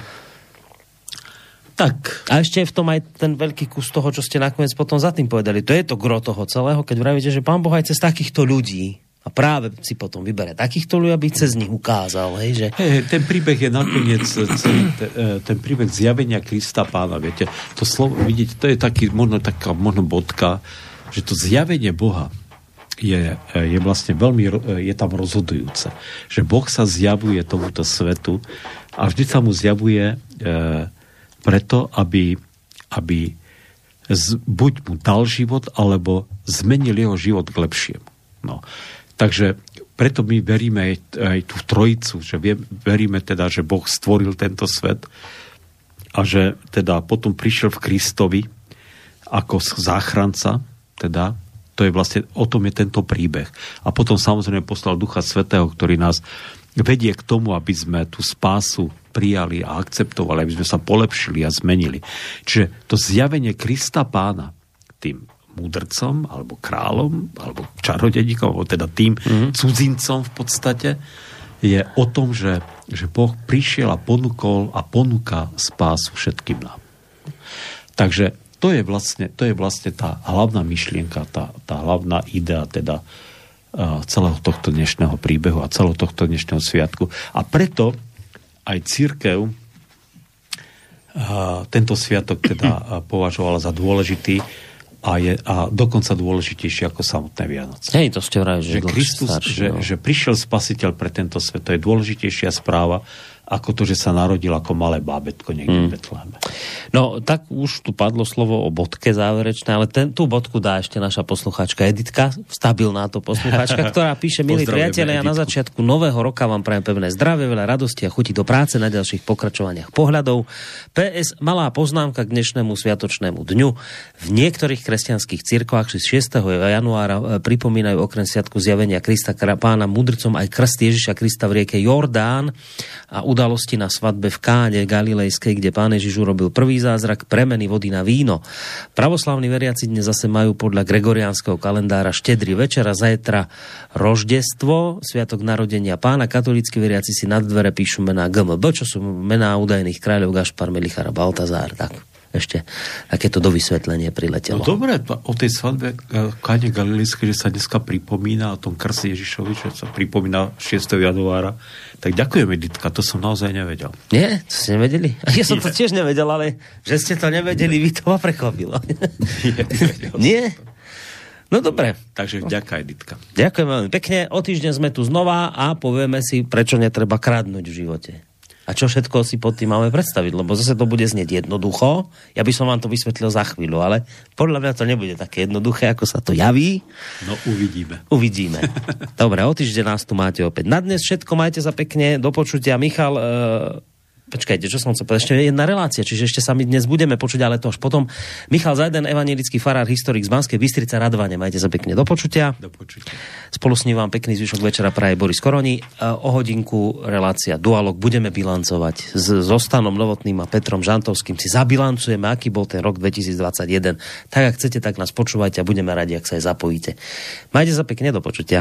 S1: Tak. A ešte je v tom aj ten veľký kus toho, čo ste nakoniec potom za tým povedali. To je to gro toho celého, keď vravíte, že pán Boh aj cez takýchto ľudí a práve si potom vybere takýchto ľudí, aby cez nich ukázal. Hej, že...
S2: Hey, ten príbeh je nakoniec celý, e, ten príbeh zjavenia Krista pána, viete. To slovo, vidíte, to je taký, možno taká možno bodka, že to zjavenie Boha je, e, je vlastne veľmi, e, je tam rozhodujúce. Že Boh sa zjavuje tomuto svetu a vždy sa mu zjavuje e, preto, aby, aby z, buď mu dal život, alebo zmenil jeho život k lepšiemu. No. Takže preto my veríme aj, aj tú trojicu, že veríme teda, že Boh stvoril tento svet a že teda potom prišiel v Kristovi ako záchranca, teda to je vlastne, o tom je tento príbeh. A potom samozrejme poslal Ducha Svetého, ktorý nás vedie k tomu, aby sme tú spásu prijali a akceptovali, aby sme sa polepšili a zmenili. Čiže to zjavenie Krista pána tým múdrcom, alebo kráľom, alebo čarodejníkom, alebo teda tým mm-hmm. cudzincom v podstate, je o tom, že, že Boh prišiel a ponúkol a ponúka spásu všetkým nám. Takže to je vlastne, to je vlastne tá hlavná myšlienka, tá, tá hlavná idea teda uh, celého tohto dnešného príbehu a celého tohto dnešného sviatku. A preto aj církev uh, tento sviatok teda uh, považovala za dôležitý, a je a dokonca dôležitejšie ako samotné Vianoce.
S1: Hej, to ste vraj,
S2: že, že Kristus, starší, že, no. že prišiel spasiteľ pre tento svet, to je dôležitejšia správa ako to, že sa narodil ako malé bábetko niekde hmm. v Betleheme.
S1: No, tak už tu padlo slovo o bodke záverečné, ale ten, tú bodku dá ešte naša poslucháčka Editka, stabilná to poslucháčka, *laughs* ktorá píše, milí priatelia, ja na začiatku nového roka vám prajem pevné zdravie, veľa radosti a chuti do práce na ďalších pokračovaniach pohľadov. PS, malá poznámka k dnešnému sviatočnému dňu. V niektorých kresťanských cirkvách 6. januára e, pripomínajú okrem sviatku zjavenia Krista pána mudrcom aj krst Ježiša Krista v rieke Jordán a udalosti na svadbe v Káne Galilejskej, kde pán Ježiš urobil prvý zázrak premeny vody na víno. Pravoslavní veriaci dnes zase majú podľa gregoriánskeho kalendára štedrý večer a zajtra roždestvo, sviatok narodenia pána. Katolícky veriaci si nad dvere píšu mená GMB, čo sú mená údajných kráľov Gašpar, Melichar a Baltazár. Tak ešte takéto dovysvetlenie priletelo.
S2: No dobre, o tej svadbe Káne Galilejskej, že sa dneska pripomína o tom krse Ježišovi, čo sa pripomína 6. januára, tak ďakujem, Editka, to som naozaj nevedel.
S1: Nie? To ste nevedeli? *laughs* Ja som to tiež nevedel, ale že ste to nevedeli, vy to ma prekvapilo. *laughs* Nie? *laughs* Nie? No dobre.
S2: Takže vďaka, Editka.
S1: Ďakujem veľmi pekne. O týždeň sme tu znova a povieme si, prečo netreba kradnúť v živote a čo všetko si pod tým máme predstaviť, lebo zase to bude znieť jednoducho. Ja by som vám to vysvetlil za chvíľu, ale podľa mňa to nebude také jednoduché, ako sa to javí.
S2: No uvidíme.
S1: Uvidíme. *laughs* Dobre, o týždeň nás tu máte opäť. Na dnes všetko majte sa pekne, do počutia. Michal, e Počkajte, čo som chcel povedať? Ešte jedna relácia, čiže ešte sa my dnes budeme počuť, ale to až potom. Michal Zajden, evangelický farár, historik z Banskej Bystrice, Radovane. Majte sa pekne do počutia.
S2: Do počutia.
S1: Spolu s ním vám pekný zvyšok večera praje Boris Koroni. O hodinku relácia Dualog budeme bilancovať s Zostanom Novotným a Petrom Žantovským. Si zabilancujeme, aký bol ten rok 2021. Tak, ak chcete, tak nás počúvajte a budeme radi, ak sa aj zapojíte. Majte sa pekne do počutia.